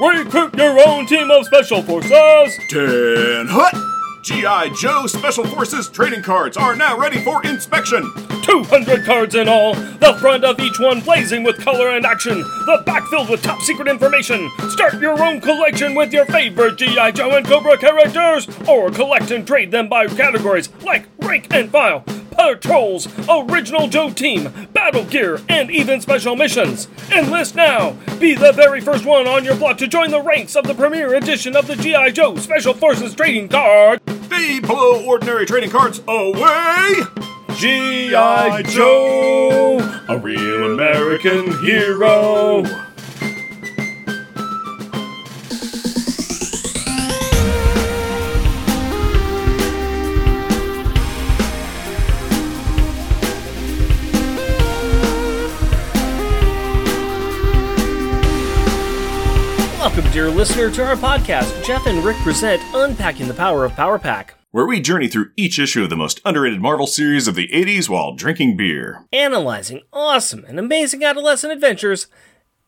Recruit your own team of special forces. Ten hut! G.I. Joe Special Forces trading cards are now ready for inspection. 200 cards in all, the front of each one blazing with color and action, the back filled with top secret information. Start your own collection with your favorite G.I. Joe and Cobra characters, or collect and trade them by categories like rank and file, patrols, original Joe team, battle gear, and even special missions. Enlist now! Be the very first one on your block to join the ranks of the premier edition of the G.I. Joe Special Forces trading card. They blow ordinary trading cards away! G.I. Joe, a real American hero. Welcome, dear listener, to our podcast. Jeff and Rick present Unpacking the Power of Power Pack. Where we journey through each issue of the most underrated Marvel series of the 80s while drinking beer. analyzing awesome and amazing adolescent adventures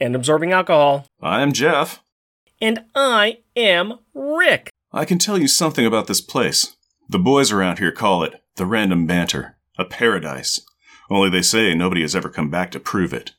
and absorbing alcohol. I'm Jeff. And I am Rick. I can tell you something about this place. The boys around here call it the random banter, a paradise. Only they say nobody has ever come back to prove it.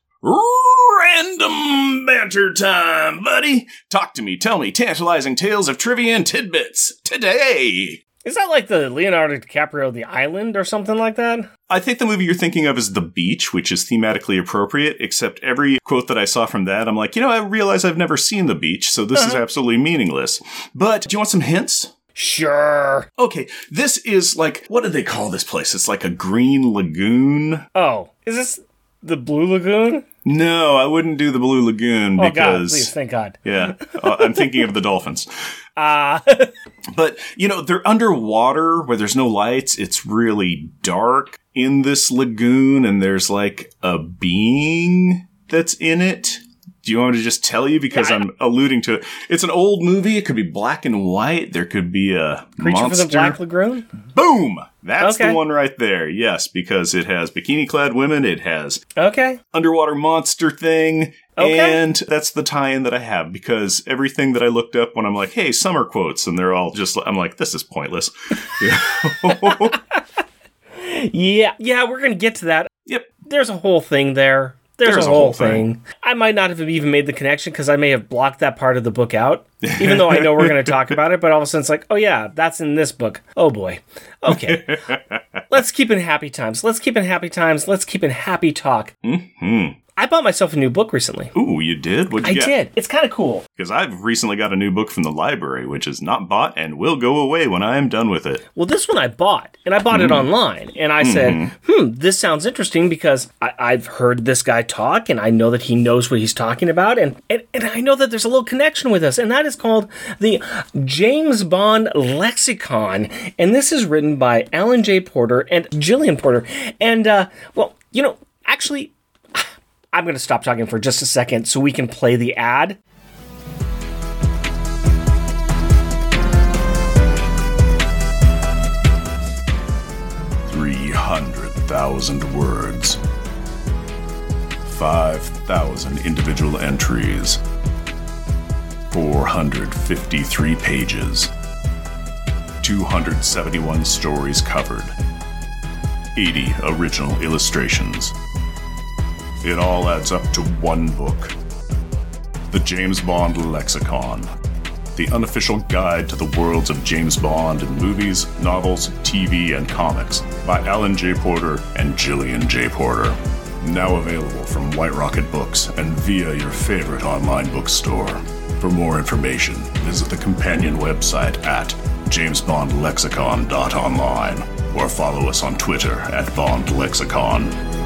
Random banter time, buddy. Talk to me, tell me tantalizing tales of trivia and tidbits today. Is that like the Leonardo DiCaprio The Island or something like that? I think the movie you're thinking of is The Beach, which is thematically appropriate, except every quote that I saw from that, I'm like, you know, I realize I've never seen The Beach, so this is uh-huh. absolutely meaningless. But do you want some hints? Sure. Okay, this is like, what do they call this place? It's like a green lagoon. Oh, is this the Blue Lagoon? No, I wouldn't do the Blue Lagoon Oh God, because. please, thank God. Yeah, uh, I'm thinking of the dolphins. Ah, But, you know, they're underwater where there's no lights. It's really dark in this lagoon, and there's like a being that's in it. Do you want me to just tell you? Because Yeah, I'm alluding to it. It's an old movie. It could be black and white. There could be a Creature monster. from the Black Lagoon? Boom! That's Okay. the one right there. Yes, because it has bikini clad women. It has Okay. underwater monster thing. Okay. And that's the tie-in that I have because everything that I looked up when I'm like, hey, summer quotes, and they're all just, I'm like, this is pointless. Yeah, yeah, we're gonna get to that. yep. There's a whole thing there. There's, There's a, whole thing. I might not have even made the connection because I may have blocked that part of the book out, even though I know we're going to talk about it. But all of a sudden, it's like, oh yeah, that's in this book. Oh boy. Okay. Let's keep in happy times. Let's keep in happy times. Let's keep in happy talk. Hmm. I bought myself a new book recently. Ooh, you did? What'd I get? did. It's kind of cool. Because I've recently got a new book from the library, which is not bought and will go away when I am done with it. Well, this one I bought, and I bought Hmm. it online. And I said, hmm, this sounds interesting because I- I've heard this guy talk, and I know that he knows what he's talking about, and, and, and I know that there's a little connection with us, and that is called the James Bond Lexicon. And this is written by Alan J. Porter and Gillian Porter. And, uh, well, you know, actually, I'm going to stop talking for just a second so we can play the ad. Three hundred thousand words. Five thousand individual entries. 453 pages. 271 stories covered. 80 original illustrations. It all adds up to one book. The James Bond Lexicon. The unofficial guide to the worlds of James Bond in movies, novels, TV, and comics by Alan J. Porter and Gillian J. Porter. Now available from White Rocket Books and via your favorite online bookstore. For more information, visit the companion website at jamesbondlexicon.online or follow us on Twitter at BondLexicon.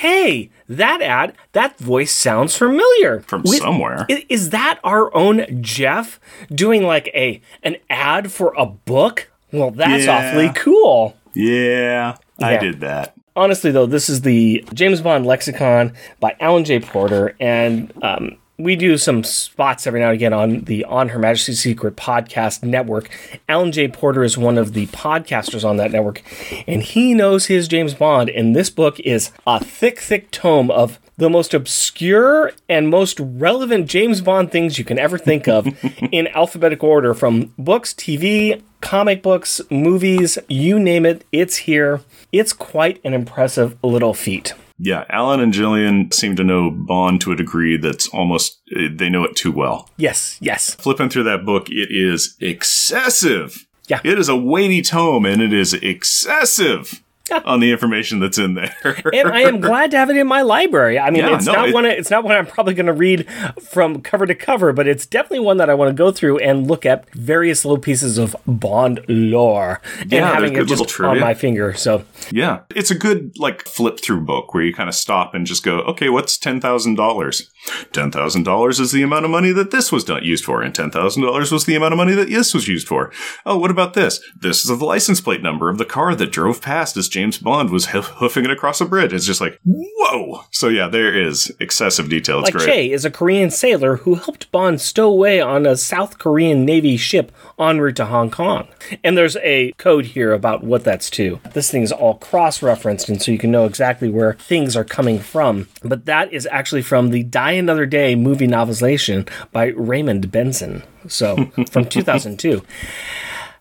Hey, that ad, that voice sounds familiar. From With- somewhere. Is that our own Jeff doing like a an ad for a book? Well, that's Yeah. awfully cool. Yeah, I Yeah. did that. Honestly, though, this is the James Bond Lexicon by Alan J. Porter, and um, we do some spots every now and again on the On Her Majesty's Secret podcast network. Alan J. Porter is one of the podcasters on that network, and he knows his James Bond. And this book is a thick, thick tome of the most obscure and most relevant James Bond things you can ever think of in alphabetical order from books, TV, comic books, movies, you name it, it's here. It's quite an impressive little feat. Yeah, Alan and Gillian seem to know Bond to a degree that's almost, eh, they know it too well. Yes, yes. Flipping through that book, it is excessive. Yeah. It is a weighty tome and it is excessive on the information that's in there. and I am glad to have it in my library. I mean, Yeah, it's no, not it- one. It's not one I'm probably going to read from cover to cover, but it's definitely one that I want to go through and look at various little pieces of Bond lore and Yeah, having it just on my finger. So Yeah, it's a good like flip through book where you kind of stop and just go, okay, what's ten thousand dollars? Ten thousand dollars is the amount of money that this was not used for, and ten thousand dollars was the amount of money that this was used for. Oh, what about this? This is the license plate number of the car that drove past as James Bond was hoof- hoofing it across a bridge. It's just like, whoa! So yeah, there is excessive detail. It's like great. Che is a Korean sailor who helped Bond stow away on a South Korean Navy ship en route to Hong Kong. And there's a code here about what that's to. This thing is all cross referenced, and so you can know exactly where things are coming from. But that is actually from the Die Another Day movie novelization by Raymond Benson. So from 2002.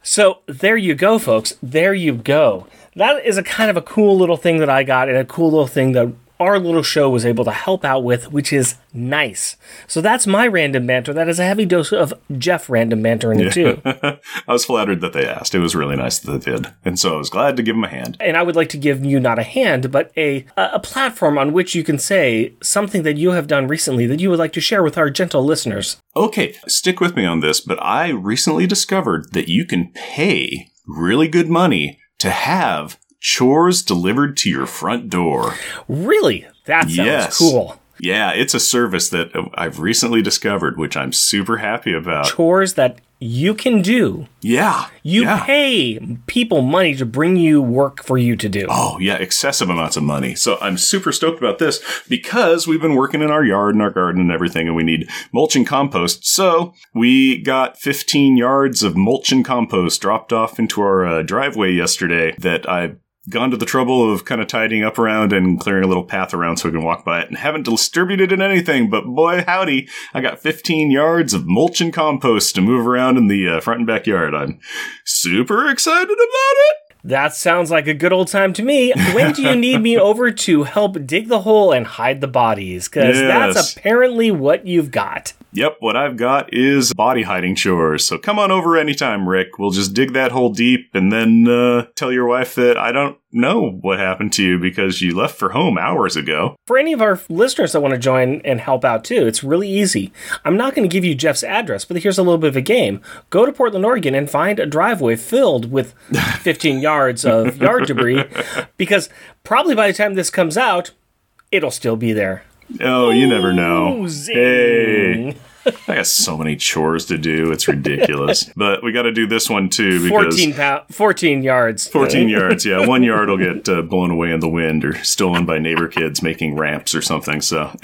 So there you go, folks. There you go. That is a kind of a cool little thing that I got, and a cool little thing that our little show was able to help out with, which is nice. So that's my random banter. That is a heavy dose of Jeff random banter in it too. I was flattered that they asked. It was really nice that they did, and so I was glad to give them a hand. and I would like to give you not a hand, but a a platform on which you can say something that you have done recently that you would like to share with our gentle listeners. Okay, stick with me on this, but I recently discovered that you can pay really good money to have chores delivered to your front door. Really, that sounds Yes. cool. Yeah, it's a service that I've recently discovered, which I'm super happy about. Chores that you can do. Yeah. You yeah. pay people money to bring you work for you to do. Oh, yeah, excessive amounts of money. So I'm super stoked about this because we've been working in our yard and our garden and everything, and we need mulch and compost. So we got 15 yards of mulch and compost dropped off into our uh, driveway yesterday that I've gone to the trouble of kind of tidying up around and clearing a little path around so we can walk by it and haven't distributed it in anything. But boy, howdy, I got 15 yards of mulch and compost to move around in the uh, front and backyard. I'm super excited about it. That sounds like a good old time to me. When do you need me over to help dig the hole and hide the bodies? Because Yes. that's apparently what you've got. Yep, what I've got is body hiding chores. So come on over anytime, Rick. We'll just dig that hole deep and then uh, tell your wife that I don't know what happened to you because you left for home hours ago. For any of our listeners that want to join and help out too, it's really easy. I'm not going to give you Jeff's address, but here's a little bit of a game. Go to Portland, Oregon and find a driveway filled with 15 yards of yard debris because probably by the time this comes out, it'll still be there. Oh, you never know. Zing. Hey, I got so many chores to do. It's ridiculous. but we got to do this one too because 14 pound, 14 yards. 14 yards. Yeah, one yard will get uh, blown away in the wind or stolen by neighbor kids making ramps or something. So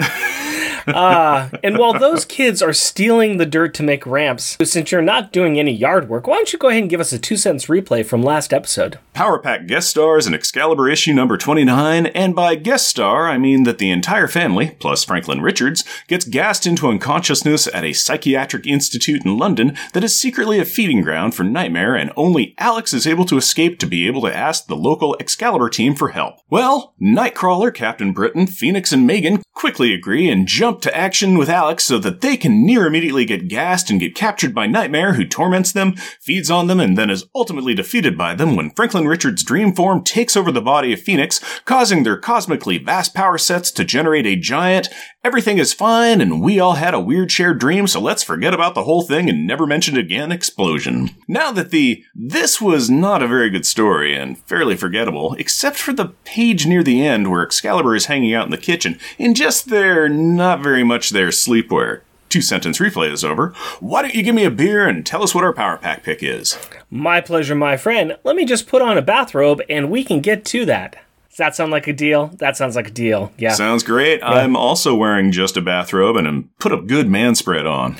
Uh, and while those kids are stealing the dirt to make ramps, since you're not doing any yard work, why don't you go ahead and give us a two sentence replay from last episode? Power Pack guest stars in Excalibur issue number 29, and by guest star, I mean that the entire family, plus Franklin Richards, gets gassed into unconsciousness at a psychiatric institute in London that is secretly a feeding ground for Nightmare, and only Alex is able to escape to be able to ask the local Excalibur team for help. Well, Nightcrawler, Captain Britain, Phoenix, and Meggan quickly agree and jump to action with Alex so that they can near immediately get gassed and get captured by Nightmare, who torments them, feeds on them, and then is ultimately defeated by them when Franklin Richards' dream form takes over the body of Phoenix, causing their cosmically vast power sets to generate a giant, everything is fine and we all had a weird shared dream, so let's forget about the whole thing and never mention it again explosion. Now that the this was not a very good story and fairly forgettable, except for the page near the end where Excalibur is hanging out in the kitchen in just their not very much their sleepwear. Two sentence replay is over. Why don't you give me a beer and tell us what our power pack pick is? My pleasure, my friend. Let me just put on a bathrobe and we can get to that. Does that sound like a deal? That sounds like a deal. Yeah. Sounds great. I'm also wearing just a bathrobe and I'm put a good man spread on.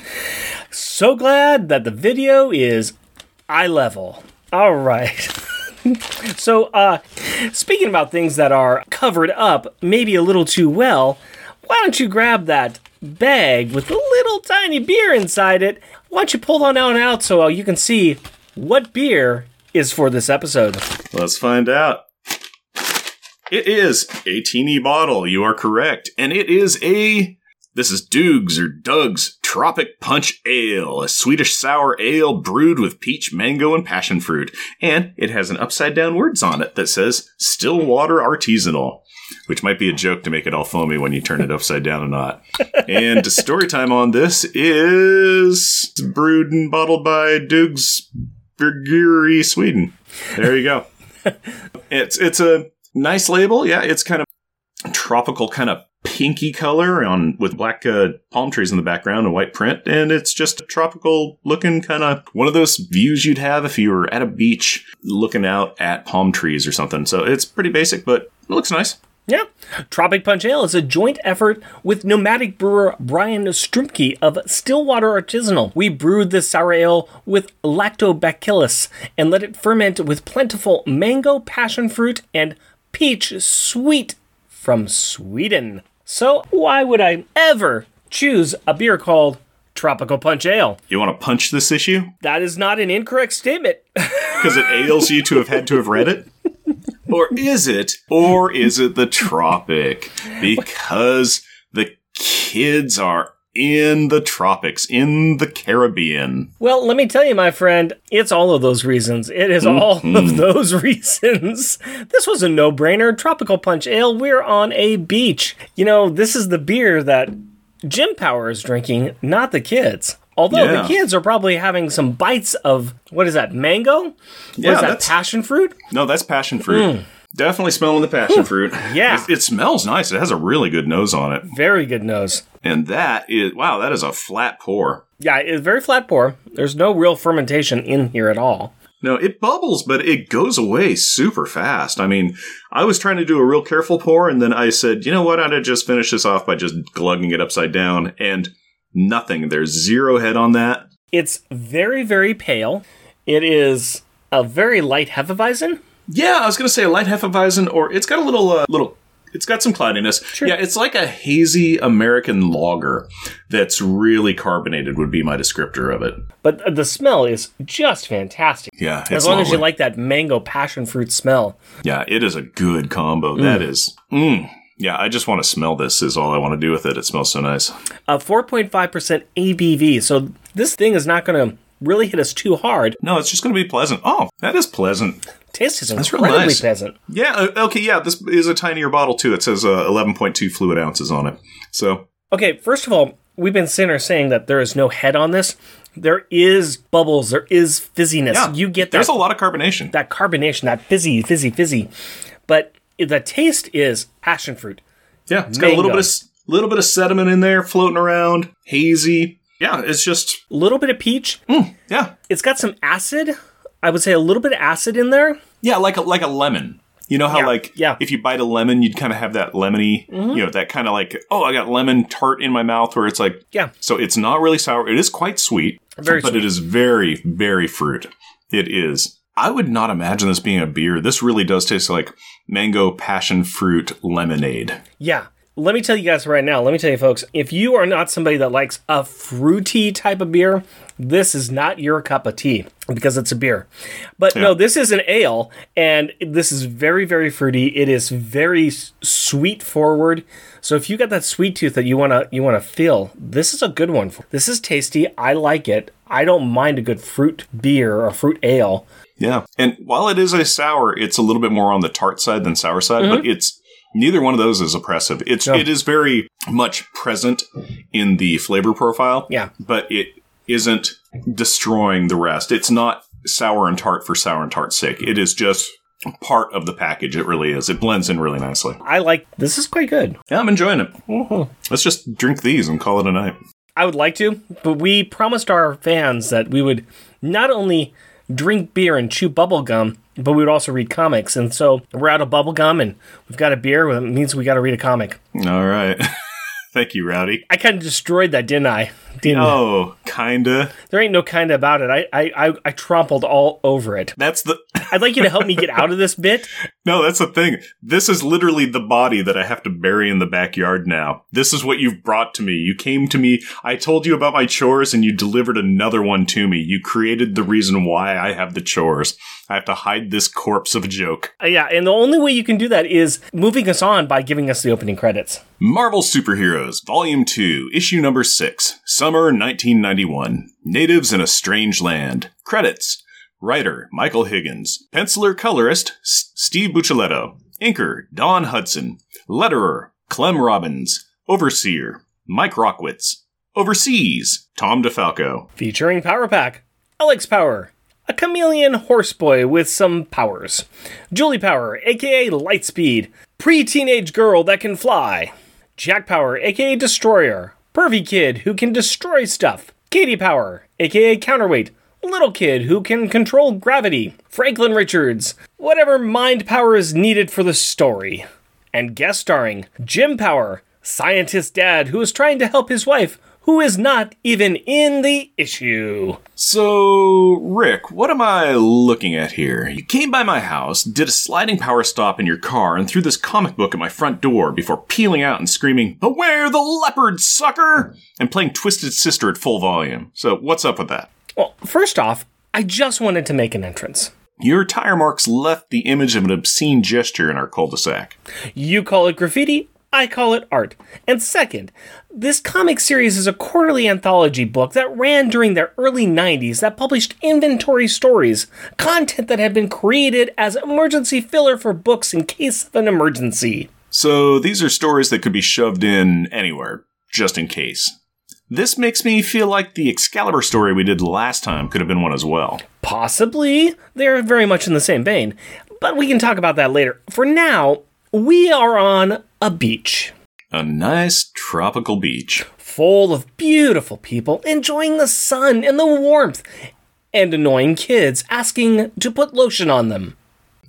so glad that the video is eye level. All right. so, uh, speaking about things that are covered up maybe a little too well, why don't you grab that bag with a little tiny beer inside it? Why don't you pull on out and out so you can see what beer is for this episode? Let's find out. It is a teeny bottle. You are correct. And it is a. This is Dugges or Doug's Tropic Punch Ale, a Swedish sour ale brewed with peach, mango, and passion fruit. And it has an upside down words on it that says Stillwater Artisanal, which might be a joke to make it all foamy when you turn it upside down or not. And story time on this is brewed and bottled by Dugges Brewery, Sweden. There you go. it's it's a nice label. Yeah, it's kind of tropical, kind of pinky color on with black uh, palm trees in the background and white print, and it's just a tropical looking kind of one of those views you'd have if you were at a beach looking out at palm trees or something. So it's pretty basic, but it looks nice. Yeah. Tropic Punch Ale is a joint effort with nomadic brewer Brian Strumke of Stillwater Artisanal. We brewed this sour ale with lactobacillus and let it ferment with plentiful mango, passion fruit, and peach sweet from Sweden. So, why would I ever choose a beer called Tropical Punch Ale? You want to punch this issue That is not an incorrect statement. because it ails you to have had to have read it. Or is it? Or is it the tropic? Because the kids are in the tropics, in the Caribbean. Well, let me tell you, my friend, it's all of those reasons. It is all of mm-hmm. those reasons. This was a no brainer. Tropical Punch Ale, we're on a beach. You know, this is the beer that Jim Power is drinking, not the kids. Although Yeah. the kids are probably having some bites of, what is that, mango? What Yeah, is that, that's- passion fruit? No, that's passion fruit. Mm. Definitely smelling the passion fruit. Yeah. It, it smells nice. It has a really good nose on it. Very good nose. And that is, wow, that is a flat pour. Yeah, it's very flat pour. There's no real fermentation in here at all. No, it bubbles, but it goes away super fast. I mean, I was trying to do a real careful pour, and then I said, you know what, I'd just finish this off by just glugging it upside down, and nothing. There's zero head on that. It's very, very pale. It is a very light Hefeweizen. Yeah, I was gonna say a light Hefeweizen, or it's got a little, uh, little, it's got some cloudiness. Yeah, it's like a hazy American lager that's really carbonated. Would be my descriptor of it. But the smell is just fantastic. Yeah, it's as long as you like that mango passion fruit smell. Yeah, it is a good combo. That is, mm. yeah. I just want to smell this. Is all I want to do with it. It smells so nice. Uh, 4.5% ABV. So this thing is not going to really hit us too hard. No, it's just going to be pleasant. Oh, that is pleasant. Taste is real incredibly nice. pleasant. Yeah. uh, Okay. Yeah. This is a tinier bottle too. It says uh, 11.2 fluid ounces on it. So Okay, first of all, we've been there saying that there is no head on this. There is bubbles. There is fizziness. yeah, you get that There's a lot of carbonation. that carbonation, that fizzy, fizzy, fizzy. But the taste is passion fruit. yeah. It's got a little bit of little bit of sediment in there floating around, hazy. Yeah. It's just A little bit of peach. yeah. It's got some acid. I would say a little bit of acid in there. Yeah, like a like a lemon. You know how Yeah, like yeah. Mm-hmm. if you bite a lemon, you'd kind of have that lemony, you know, that kind of like oh, I got lemon tart in my mouth, where it's like Yeah. So it's not really sour. It is quite sweet, Very but sweet. it is very very fruit. It is. I would not imagine this being a beer. This really does taste like mango passion fruit lemonade. Yeah. Let me tell you guys right now, let me tell you folks, if you are not somebody that likes a fruity type of beer, this is not your cup of tea because it's a beer. But no, this is an ale and this is very very fruity. It is very sweet forward. So if you got that sweet tooth that you want to you want to feel, this is a good one. This is tasty. I like it. I don't mind a good fruit beer or fruit ale. Yeah, and while it is a sour, it's a little bit more on the tart side than sour side, but Mm-hmm. it's neither one of those is oppressive. It's it is very much present in the flavor profile. Yeah. but it isn't destroying the rest. It's not sour and tart for sour and tart's sake. It is just part of the package. It really is. It blends in really nicely. I like this is quite good. Yeah, I'm enjoying it. Mm-hmm. Let's just drink these and call it a night. I would like to, but we promised our fans that we would not only drink beer and chew bubble gum, but we would also read comics. And so we're out of bubble gum and we've got a beer. It means we got to read a comic. All right. Thank you, Rowdy. I kind of destroyed that, didn't I? Didn't Oh, kinda. There ain't no kind of about it. I, I, I, I trampled all over it. That's the. I'd like you to help me get out of this bit. No, that's the thing. This is literally the body that I have to bury in the backyard now. This is what you've brought to me. You came to me. I told you about my chores and you delivered another one to me. You created the reason why I have the chores. I have to hide this corpse of a joke. Uh, yeah, and the only way you can do that is moving us on by giving us the opening credits. Marvel Superheroes, Volume 2, Issue Number 6, Summer 1991. Natives in a Strange Land. Credits. Writer, Michael Higgins. Penciler colorist, S- Steve Buccellato. Inker, Don Hudson. Letterer, Clem Robins. Overseer, Mike Rockwitz. Overseas, Tom DeFalco. Featuring Power Pack, Alex Power, a Kymellian horseboy with some powers, Julie Power, aka Lightspeed, pre teenage girl that can fly, Jack Power, aka Destroyer, pervy kid who can destroy stuff, Katie Power, aka Counterweight, little kid who can control gravity, Franklin Richards, whatever mind power is needed for the story, and guest starring Jim Power, scientist dad who is trying to help his wife who is not even in the issue. So, Rick, what am I looking at here? You came by my house, did a sliding power stop in your car, and threw this comic book at my front door before peeling out and screaming, Beware the leopard, sucker! and playing Twisted Sister at full volume. So, what's up with that? Well, first off, I just wanted to make an entrance. Your tire marks left the image of an obscene gesture in our cul de sac. You call it graffiti, I call it art. And second, this comic series is a quarterly anthology book that ran during the early 90s that published inventory stories, content that had been created as emergency filler for books in case of an emergency. So, these are stories that could be shoved in anywhere, just in case. This makes me feel like the Excalibur story we did last time could have been one as well. Possibly, they're very much in the same vein, but we can talk about that later. For now, we are on a beach. A nice tropical beach. Full of beautiful people enjoying the sun and the warmth, and annoying kids asking to put lotion on them.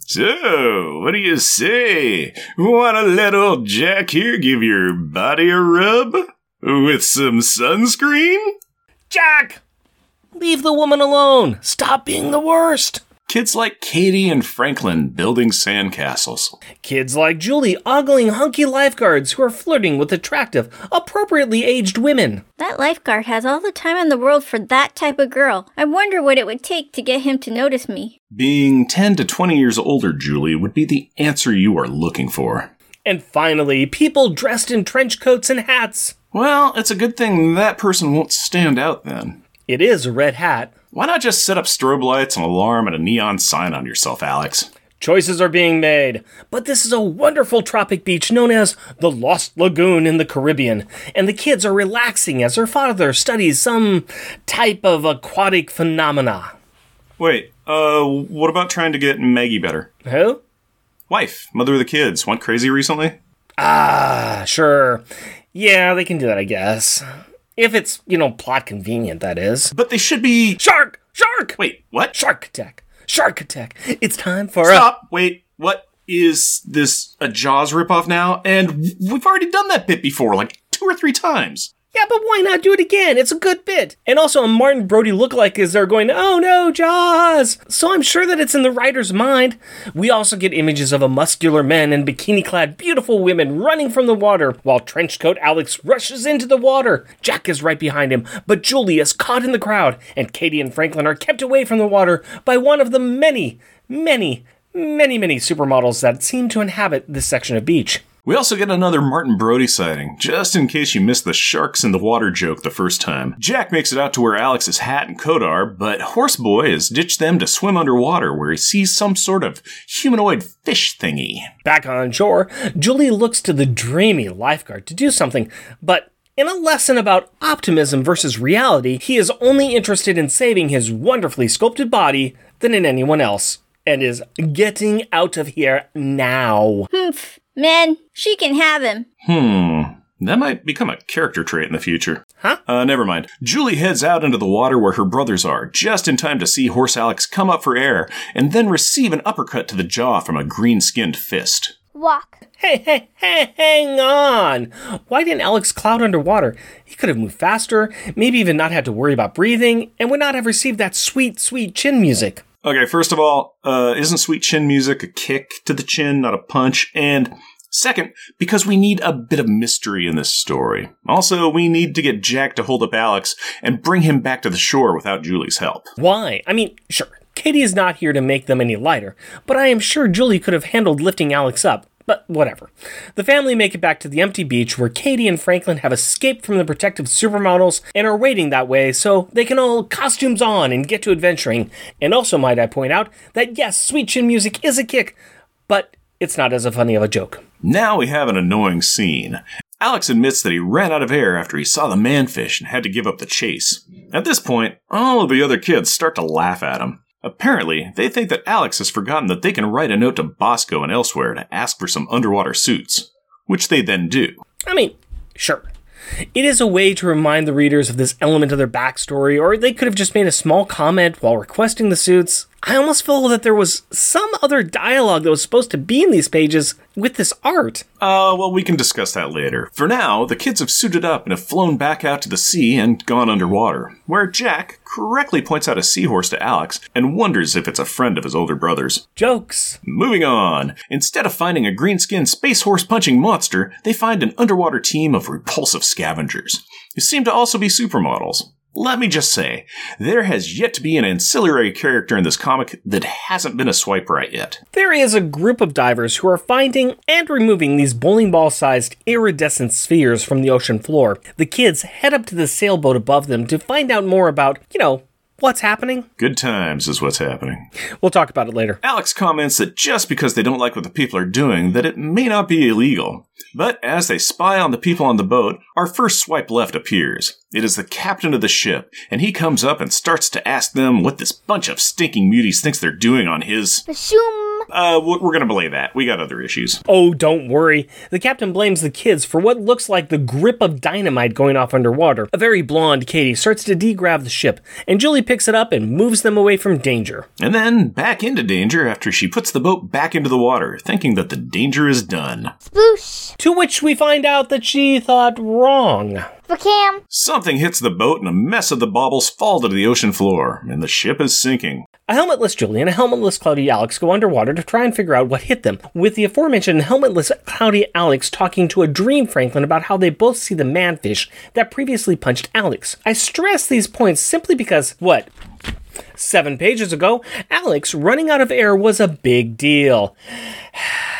So, what do you say? Want to let old Jack here give your body a rub? With some sunscreen? Jack! Leave the woman alone! Stop being the worst! Kids like Katie and Franklin building sandcastles. Kids like Julie ogling hunky lifeguards who are flirting with attractive, appropriately aged women. That lifeguard has all the time in the world for that type of girl. I wonder what it would take to get him to notice me. Being 10 to 20 years older, Julie, would be the answer you are looking for. And finally, people dressed in trench coats and hats. Well, it's a good thing that person won't stand out then. It is a red hat. Why not just set up strobe lights, an alarm, and a neon sign on yourself, Alex? Choices are being made, but this is a wonderful tropic beach known as the Lost Lagoon in the Caribbean, and the kids are relaxing as their father studies some type of aquatic phenomena. Wait, uh, what about trying to get Maggie better? Who? Wife, mother of the kids, went crazy recently? Ah, sure. Yeah, they can do that, I guess. If it's, you know, plot convenient, that is. But they should be. Shark! Shark! Wait, what? Shark attack! Shark attack! It's time for Stop! Wait, what? Is this a Jaws ripoff now? And we've already done that bit before, like two or three times. Yeah, but why not do it again? It's a good bit. And also, a Martin Brody lookalike is there going, oh no, Jaws! So I'm sure that it's in the writer's mind. We also get images of a muscular man and bikini clad beautiful women running from the water, while trenchcoat Alex rushes into the water. Jack is right behind him, but Julie is caught in the crowd, and Katie and Franklin are kept away from the water by one of the many, many, many, many supermodels that seem to inhabit this section of beach. We also get another Martin Brody sighting, just in case you missed the sharks in the water joke the first time. Jack makes it out to where Alex's hat and coat are, but Horseboy has ditched them to swim underwater where he sees some sort of humanoid fish thingy. Back on shore, Julie looks to the dreamy lifeguard to do something, but in a lesson about optimism versus reality, he is only interested in saving his wonderfully sculpted body than in anyone else, and is getting out of here now. Humph. Man, she can have him. Hmm. That might become a character trait in the future. Huh? Uh, never mind. Julie heads out into the water where her brothers are, just in time to see Horse Alex come up for air and then receive an uppercut to the jaw from a green skinned fist. Walk. Hey, hey, hey, hang on! Why didn't Alex cloud underwater? He could have moved faster, maybe even not had to worry about breathing, and would not have received that sweet, sweet chin music. Okay, first of all, uh, isn't sweet chin music a kick to the chin, not a punch? And second, because we need a bit of mystery in this story. Also, we need to get Jack to hold up Alex and bring him back to the shore without Julie's help. Why? I mean, sure, Katie is not here to make them any lighter, but I am sure Julie could have handled lifting Alex up. But whatever. The family make it back to the empty beach where Katie and Franklin have escaped from the protective supermodels and are waiting that way so they can all costumes on and get to adventuring. And also, might I point out that yes, sweet chin music is a kick, but it's not as funny of a joke. Now we have an annoying scene. Alex admits that he ran out of air after he saw the manfish and had to give up the chase. At this point, all of the other kids start to laugh at him. Apparently, they think that Alex has forgotten that they can write a note to Bosco and elsewhere to ask for some underwater suits, which they then do. I mean, sure. It is a way to remind the readers of this element of their backstory, or they could have just made a small comment while requesting the suits. I almost feel that there was some other dialogue that was supposed to be in these pages with this art. Uh, well, we can discuss that later. For now, the kids have suited up and have flown back out to the sea and gone underwater, where Jack correctly points out a seahorse to Alex and wonders if it's a friend of his older brother's. Jokes. Moving on. Instead of finding a green skinned space horse punching monster, they find an underwater team of repulsive scavengers, who seem to also be supermodels. Let me just say, there has yet to be an ancillary character in this comic that hasn't been a swipe right yet. There is a group of divers who are finding and removing these bowling ball sized iridescent spheres from the ocean floor. The kids head up to the sailboat above them to find out more about, you know, what's happening. Good times is what's happening. We'll talk about it later. Alex comments that just because they don't like what the people are doing, that it may not be illegal. But as they spy on the people on the boat, our first swipe left appears. It is the captain of the ship, and he comes up and starts to ask them what this bunch of stinking muties thinks they're doing on his. Bashoom. Uh, we're we're gonna belay that. We got other issues. Oh, don't worry. The captain blames the kids for what looks like the grip of dynamite going off underwater. A very blonde Katie starts to degrav the ship, and Julie picks it up and moves them away from danger. And then back into danger after she puts the boat back into the water, thinking that the danger is done. Sploosh. To which we find out that she thought wrong. Vacam. Something hits the boat and a mess of the baubles fall to the ocean floor, and the ship is sinking. A helmetless Julie and a helmetless Cloudy Alex go underwater to try and figure out what hit them, with the aforementioned helmetless Cloudy Alex talking to a dream Franklin about how they both see the manfish that previously punched Alex. I stress these points simply because, what? Seven pages ago, Alex running out of air was a big deal.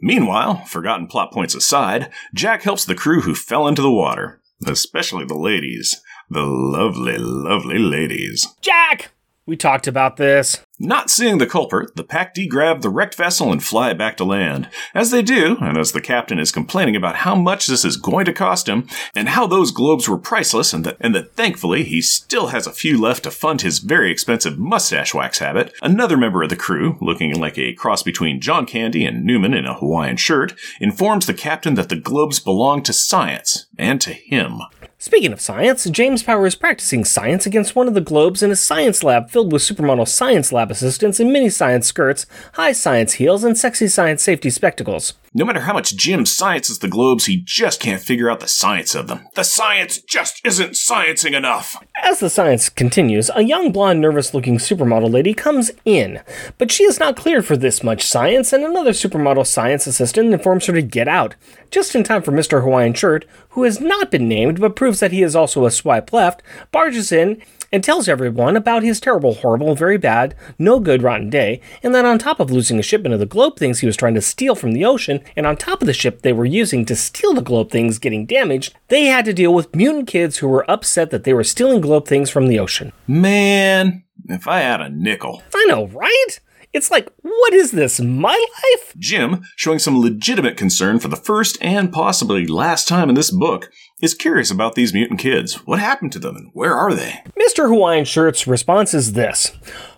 Meanwhile, forgotten plot points aside, Jack helps the crew who fell into the water, especially the ladies. The lovely, lovely ladies. Jack! We talked about this. Not seeing the culprit, the pack degrav the wrecked vessel and fly back to land. As they do, and as the captain is complaining about how much this is going to cost him, and how those globes were priceless, and that, and that thankfully he still has a few left to fund his very expensive mustache wax habit, another member of the crew, looking like a cross between John Candy and Newman in a Hawaiian shirt, informs the captain that the globes belong to science, and to him. Speaking of science, James Power is practicing science against one of the globes in a science lab filled with supermodel science lab assistants in mini science skirts, high science heels, and sexy science safety spectacles. No matter how much Jim sciences the globes, he just can't figure out the science of them. The science just isn't sciencing enough. As the science continues, a young blonde, nervous looking supermodel lady comes in, but she is not cleared for this much science, and another supermodel science assistant informs her to get out, just in time for Mr. Hawaiian Shirt, who has not been named but proves that he is also a swipe left, barges in and tells everyone about his terrible, horrible, very bad, no good, rotten day, and that on top of losing a shipment of the globe things he was trying to steal from the ocean, and on top of the ship they were using to steal the globe things getting damaged, they had to deal with mutant kids who were upset that they were stealing globe things from the ocean. Man, if I had a nickel. I know, right? It's like, what is this, my life? Jim, showing some legitimate concern for the first and possibly last time in this book, is curious about these mutant kids. What happened to them and where are they? Mr. Hawaiian Shirt's response is this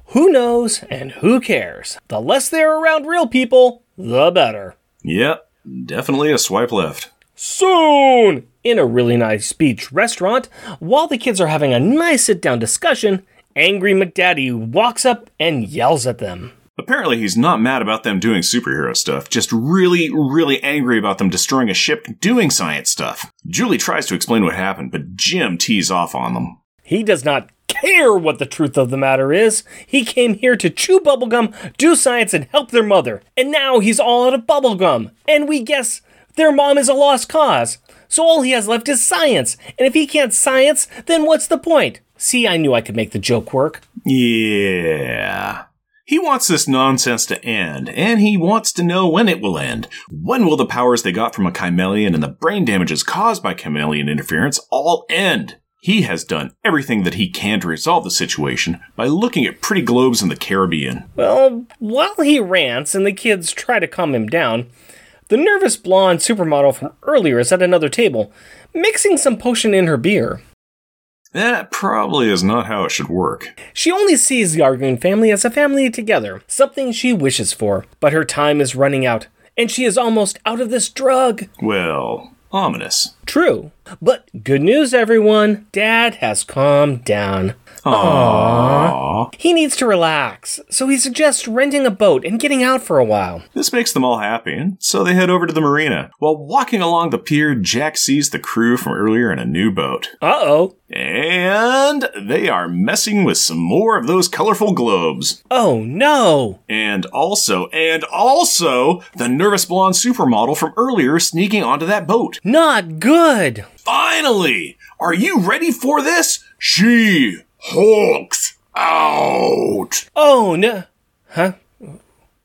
Who knows and who cares? The less they're around real people, the better. Yep, definitely a swipe left. soon in a really nice beach restaurant. While the kids are having a nice sit down discussion, angry McDaddy walks up and yells at them. Apparently, he's not mad about them doing superhero stuff, just really, really angry about them destroying a ship doing science stuff. Julie tries to explain what happened, but Jim tees off on them. He does not care what the truth of the matter is. He came here to chew bubblegum, do science, and help their mother. And now he's all out of bubblegum. And we guess their mom is a lost cause. So all he has left is science. And if he can't science, then what's the point? See, I knew I could make the joke work. Yeah. He wants this nonsense to end, and he wants to know when it will end. When will the powers they got from a Kymellian and the brain damages caused by Kymellian interference all end? He has done everything that he can to resolve the situation by looking at pretty globes in the Caribbean. Well, while he rants and the kids try to calm him down, the nervous blonde supermodel from earlier is at another table, mixing some potion in her beer. That probably is not how it should work. She only sees the Argoon family as a family together, something she wishes for. But her time is running out, and she is almost out of this drug. Well, ominous. True. But good news, everyone. Dad has calmed down. Aww. He needs to relax, so he suggests renting a boat and getting out for a while. This makes them all happy, and so they head over to the marina. While walking along the pier, Jack sees the crew from earlier in a new boat. Uh oh. And they are messing with some more of those colorful globes. Oh no. And also, and also, the nervous blonde supermodel from earlier sneaking onto that boat. Not good. Finally! Are you ready for this? She hulks out! Oh no. Huh?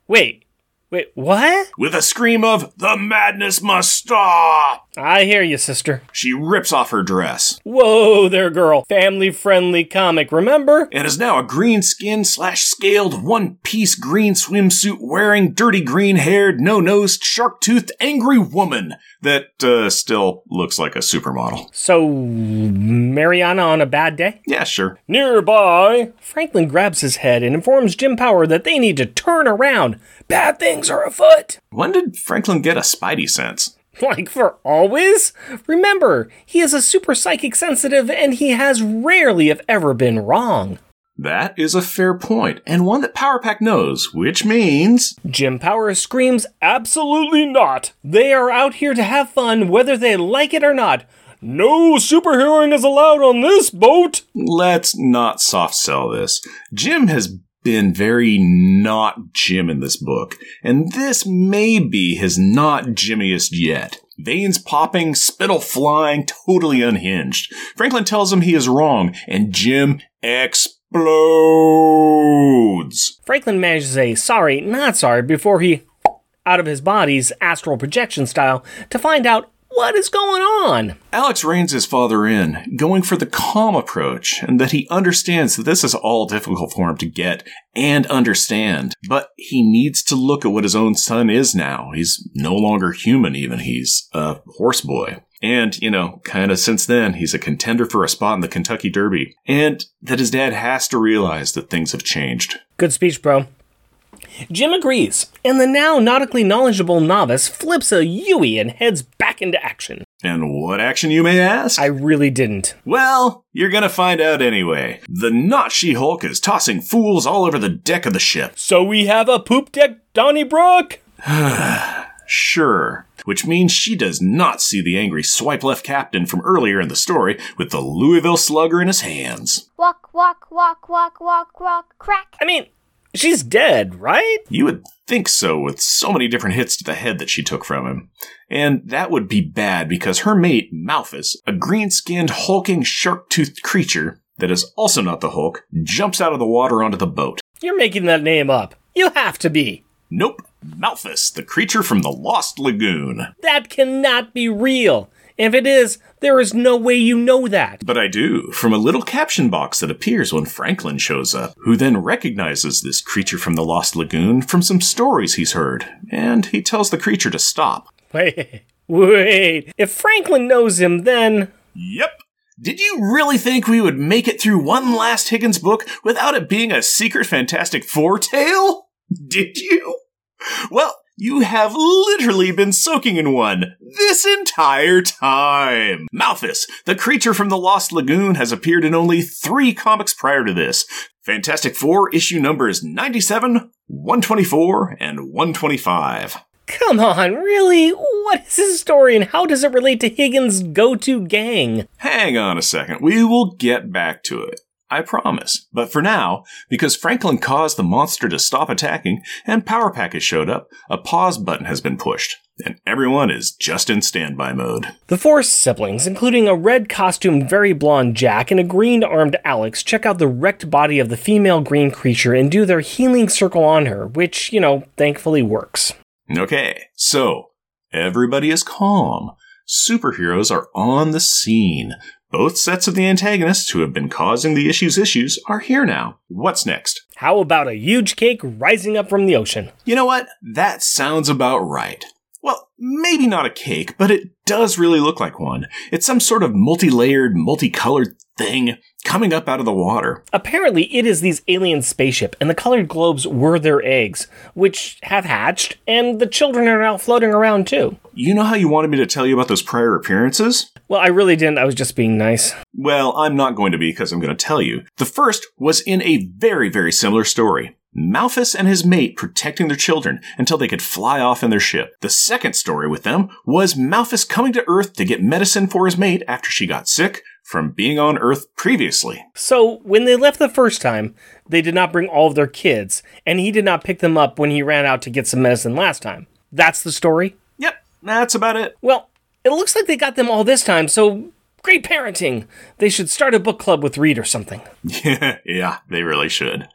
Wait. Wait, what? With a scream of, The madness must stop! I hear you, sister. She rips off her dress Whoa there, girl. Family friendly comic, remember? and is now a green skin slash scaled one piece green swimsuit wearing dirty green haired, no nosed, shark toothed angry woman that uh, still looks like a supermodel. So, Mariana on a bad day? Yeah, sure. Nearby, Franklin grabs his head and informs Jim Power that they need to turn around. Bad things are afoot. When did Franklin get a spidey sense? Like for always? Remember, he is a super psychic sensitive and he has rarely, if ever, been wrong. That is a fair point, and one that Power Pack knows, which means. Jim Power screams, Absolutely not! They are out here to have fun whether they like it or not. No superheroing is allowed on this boat! Let's not soft sell this. Jim has been very not Jim in this book, and this may be his not Jimmiest yet. Veins popping, spittle flying, totally unhinged. Franklin tells him he is wrong, and Jim explodes. Franklin manages a sorry, not sorry before he out of his body's astral projection style to find out what is going on. Alex reins his father in, going for the calm approach, and that he understands that this is all difficult for him to get and understand. But he needs to look at what his own son is now. He's no longer human, even. He's a horse boy. And, you know, kind of since then, he's a contender for a spot in the Kentucky Derby. And that his dad has to realize that things have changed. Good speech, bro. Jim agrees, and the now nautically knowledgeable novice flips a Yui and heads back into action. And what action, you may ask? I really didn't. Well, you're gonna find out anyway. The not She Hulk is tossing fools all over the deck of the ship. So we have a poop deck Donnybrook? Sure. Which means she does not see the angry swipe left captain from earlier in the story with the Louisville slugger in his hands. Walk, walk, walk, walk, walk, walk, crack. I mean, she's dead, right? You would think so with so many different hits to the head that she took from him. And that would be bad because her mate, Malphus, a green skinned, hulking, shark toothed creature that is also not the Hulk, jumps out of the water onto the boat. You're making that name up. You have to be. Nope. Malphus, the creature from the Lost Lagoon. That cannot be real. If it is, there is no way you know that. But I do, from a little caption box that appears when Franklin shows up, who then recognizes this creature from the Lost Lagoon from some stories he's heard, and he tells the creature to stop. Wait, wait. If Franklin knows him, then. Yep. Did you really think we would make it through one last Higgins book without it being a secret Fantastic Four tale? Did you? Well, You have literally been soaking in one this entire time. Malthus, the creature from the Lost Lagoon, has appeared in only three comics prior to this. Fantastic Four issue numbers 97, 124, and 125. Come on, really? What is his story and how does it relate to Higgins' go to gang? Hang on a second. We will get back to it. I promise. But for now, because Franklin caused the monster to stop attacking and Power Pack has showed up, a pause button has been pushed, and everyone is just in standby mode. The four siblings, including a red costumed, very blonde Jack and a green armed Alex, check out the wrecked body of the female green creature and do their healing circle on her, which, you know, thankfully works. Okay, so everybody is calm. Superheroes are on the scene. Both sets of the antagonists who have been causing the issue's issues are here now. What's next? How about a huge cake rising up from the ocean? You know what? That sounds about right. Well, maybe not a cake, but it does really look like one. It's some sort of multi layered, multicolored thing coming up out of the water. Apparently, it is these alien spaceship, and the colored globes were their eggs, which have hatched, and the children are now floating around too. You know how you wanted me to tell you about those prior appearances? Well, I really didn't. I was just being nice. Well, I'm not going to be because I'm going to tell you. The first was in a very, very similar story. Malthus and his mate protecting their children until they could fly off in their ship. The second story with them was Malthus coming to Earth to get medicine for his mate after she got sick from being on Earth previously. So, when they left the first time, they did not bring all of their kids, and he did not pick them up when he ran out to get some medicine last time. That's the story? Yep, that's about it. Well, it looks like they got them all this time, so great parenting. They should start a book club with Reed or something. Yeah, yeah, they really should.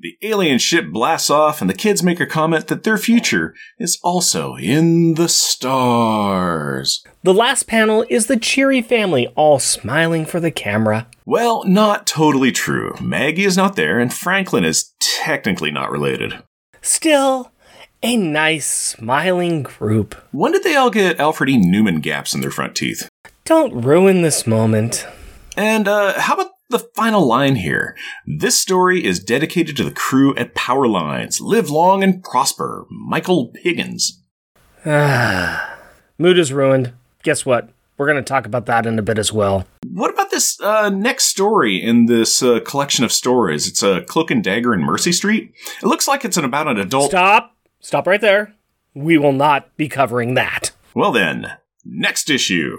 The alien ship blasts off, and the kids make a comment that their future is also in the stars. The last panel is the cheery family all smiling for the camera. Well, not totally true. Maggie is not there, and Franklin is technically not related. Still, a nice smiling group. When did they all get Alfred E. Newman gaps in their front teeth? Don't ruin this moment. And uh, how about the final line here? This story is dedicated to the crew at Power Lines. Live long and prosper. Michael Higgins. Mood is ruined. Guess what? We're going to talk about that in a bit as well. What about this uh, next story in this uh, collection of stories? It's a Cloak and Dagger in Mercy Street. It looks like it's an, about an adult. Stop. Stop right there. We will not be covering that. Well then, next issue,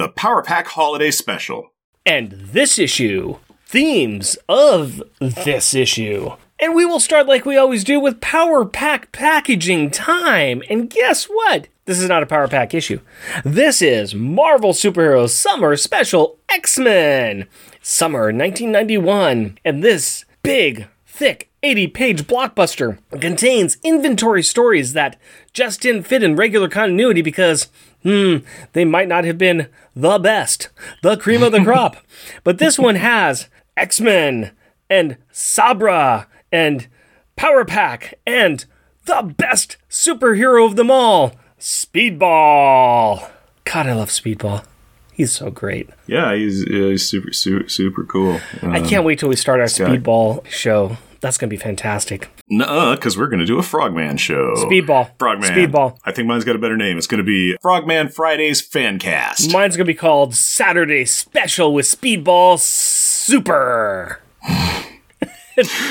the Power Pack Holiday Special. And this issue, themes of this issue. And we will start like we always do with Power Pack packaging time. And guess what? This is not a Power Pack issue. This is Marvel Superheroes Summer Special X Men, Summer 1991. And this big, thick 80 page blockbuster contains inventory stories that just didn't fit in regular continuity because, hmm, they might not have been the best, the cream of the crop. but this one has X Men and Sabra and Power Pack and the best superhero of them all, Speedball. God, I love Speedball. He's so great. Yeah, he's, yeah, he's super, super, super cool. I can't um, wait till we start our Speedball show. That's going to be fantastic. Nuh-uh, because we're going to do a Frogman show. Speedball. Frogman. Speedball. I think mine's got a better name. It's going to be Frogman Fridays Fancast. Mine's going to be called Saturday Special with Speedball Super.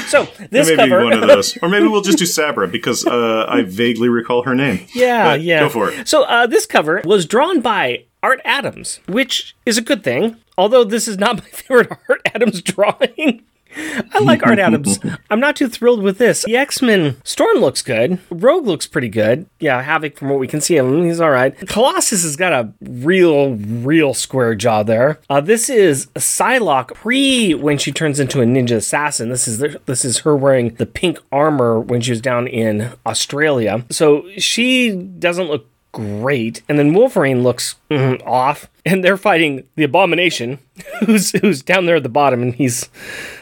so this maybe cover, one of those, or maybe we'll just do Sabra because uh, I vaguely recall her name. yeah, But yeah. Go for it. So uh, this cover was drawn by Art Adams, which is a good thing. Although this is not my favorite Art Adams drawing. I like Art Adams. I'm not too thrilled with this. The X Men Storm looks good. Rogue looks pretty good. Yeah, Havoc, from what we can see of him, he's all right. Colossus has got a real, real square jaw there. Uh, this is Psylocke pre when she turns into a ninja assassin. This is the, this is her wearing the pink armor when she was down in Australia. So she doesn't look great. And then Wolverine looks mm, off, and they're fighting the Abomination, who's who's down there at the bottom, and he's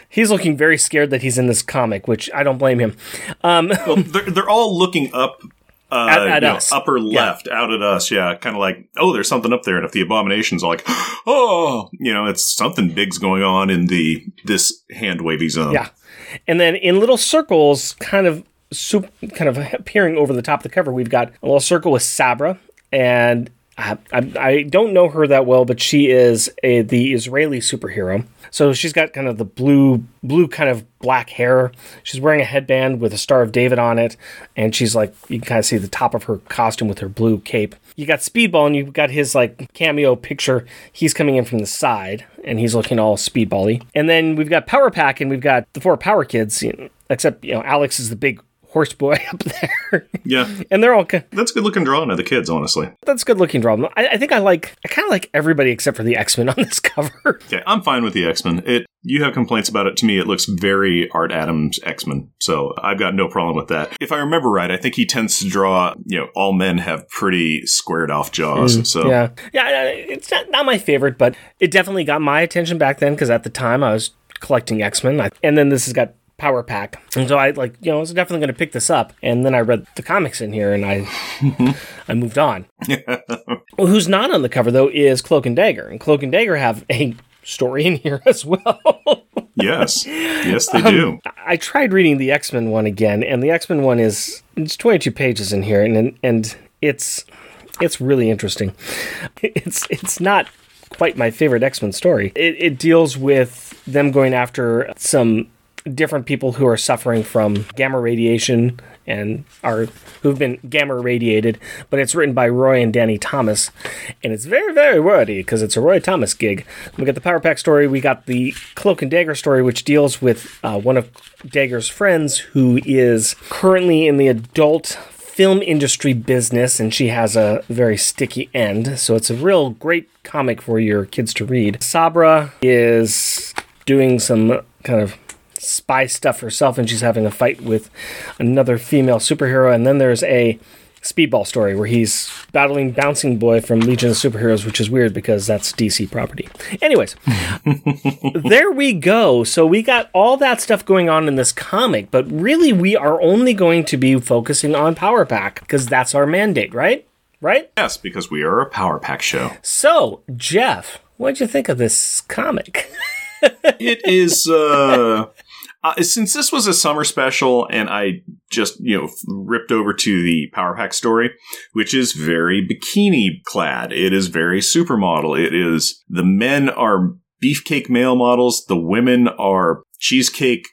he's looking very scared that he's in this comic, which I don't blame him. Um, Well, they're, they're all looking up. Uh, At- at know, upper left, out at us, yeah, kind of like, oh, there's something up there, and if the abomination's all like, oh, you know, it's something big's going on in the this hand wavy zone. Yeah. And then in little circles, kind of soup kind of appearing over the top of the cover, we've got a little circle with Sabra, and I, I, don't know her that well, but she is a, the Israeli superhero. So she's got kind of the blue, blue kind of black hair. She's wearing a headband with a Star of David on it, and she's like you can kind of see the top of her costume with her blue cape. You got Speedball, and you've got his like cameo picture. He's coming in from the side, and he's looking all speedbally. And then we've got Power Pack, and we've got the four Power Kids. Except you know Alex is the big horse boy up there, Yeah, and they're all. ki- that's a good looking drawing of the kids, honestly. That's good looking drawing. I, I think I like. I kind of like everybody except for the X Men on this cover. Okay, I'm fine with the X Men. It you have complaints about it. To me, it looks very Art Adams X Men, so I've got no problem with that. If I remember right, I think he tends to draw. You know, all men have pretty squared off jaws. Mm, so Yeah, yeah. It's not, not my favorite, but it definitely got my attention back then because at the time I was collecting X Men, and then this has got Power Pack, and so I like you know I was definitely going to pick this up, and then I read the comics in here, and I I moved on. well, who's not on the cover though is Cloak and Dagger, and Cloak and Dagger have a story in here as well. yes, yes, they um, do. I tried reading the X Men one again, and the X Men one is it's 22 pages in here, and and it's it's really interesting. It's it's not quite my favorite X Men story. It, it deals with them going after some different people who are suffering from gamma radiation and are who've been gamma radiated. But it's written by Roy and Danny Thomas, and it's very very wordy because it's a Roy Thomas gig. We got the Power Pack story. We got the Cloak and Dagger story, which deals with uh, one of Dagger's friends who is currently in the adult film industry business and she has a very sticky end. So it's a real great comic for your kids to read. Sabra is doing some kind of spy stuff herself and she's having a fight with another female superhero. And then there's a speedball story where he's battling Bouncing Boy from Legion of Superheroes, which is weird because that's DC property. Anyways, there we go. So we got all that stuff going on in this comic, but really we are only going to be focusing on Power Pack because that's our mandate, right? Right? Yes, because we are a Power Pack show. So, Jeff, what'd you think of this comic? it is uh, uh since this was a summer special and i just you know ripped over to the power pack story which is very bikini clad. It is very supermodel. It is the men are beefcake male models. The women are cheesecake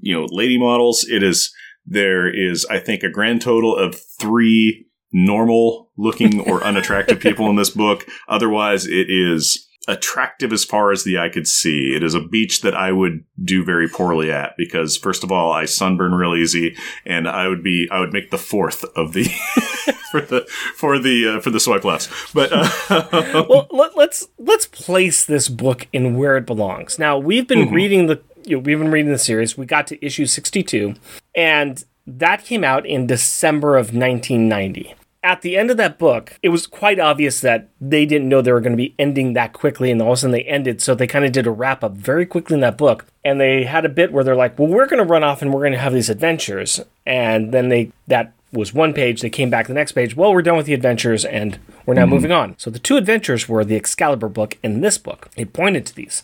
you know lady models. It is there is i think a grand total of three normal looking or unattractive people in this book. Otherwise it is attractive as far as the eye could see. It is a beach that I would do very poorly at because first of all, I sunburn real easy, and I would be I would make the fourth of the for the for the uh, for the swipe lefts. But uh, well, let, let's let's place this book in where it belongs. Now, we've been reading the you know, we've been reading the series. We got to issue 62 and that came out in December of 1990 at the end of that book, it was quite obvious that they didn't know they were going to be ending that quickly, and all of a sudden they ended. So they kind of did a wrap up very quickly in that book, and they had a bit where they're like, "Well, we're going to run off and we're going to have these adventures," and then they that was one page. They came back the next page. Well, we're done with the adventures, and we're now mm-hmm. moving on. So the two adventures were the Excalibur book and this book. It pointed to these.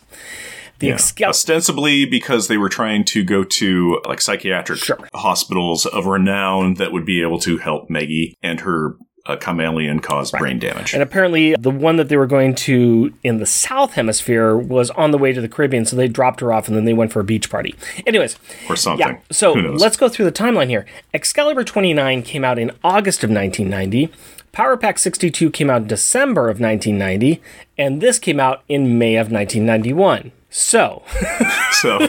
The yeah. Excal- ostensibly because they were trying to go to like psychiatric Sure. hospitals of renown that would be able to help Maggie and her uh, Kymellian cause brain damage. And apparently, the one that they were going to in the South Hemisphere was on the way to the Caribbean, so they dropped her off and then they went for a beach party. Anyways, or something. yeah. So let's go through the timeline here. Excalibur 29 came out in August of 1990. Power Pack 62 came out in December of 1990, and this came out in May of 1991. So, so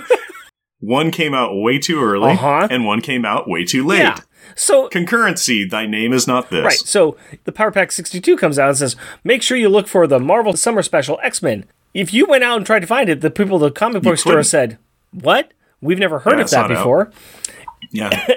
one came out way too early, Uh-huh. and one came out way too late. yeah. So Concurrency, thy name is not this. Right. So the Power Pack 62 comes out and says, make sure you look for the Marvel Summer Special X Men. If you went out and tried to find it, the people at the comic book store said, What? We've never heard Yeah, of that not out. before. Yeah.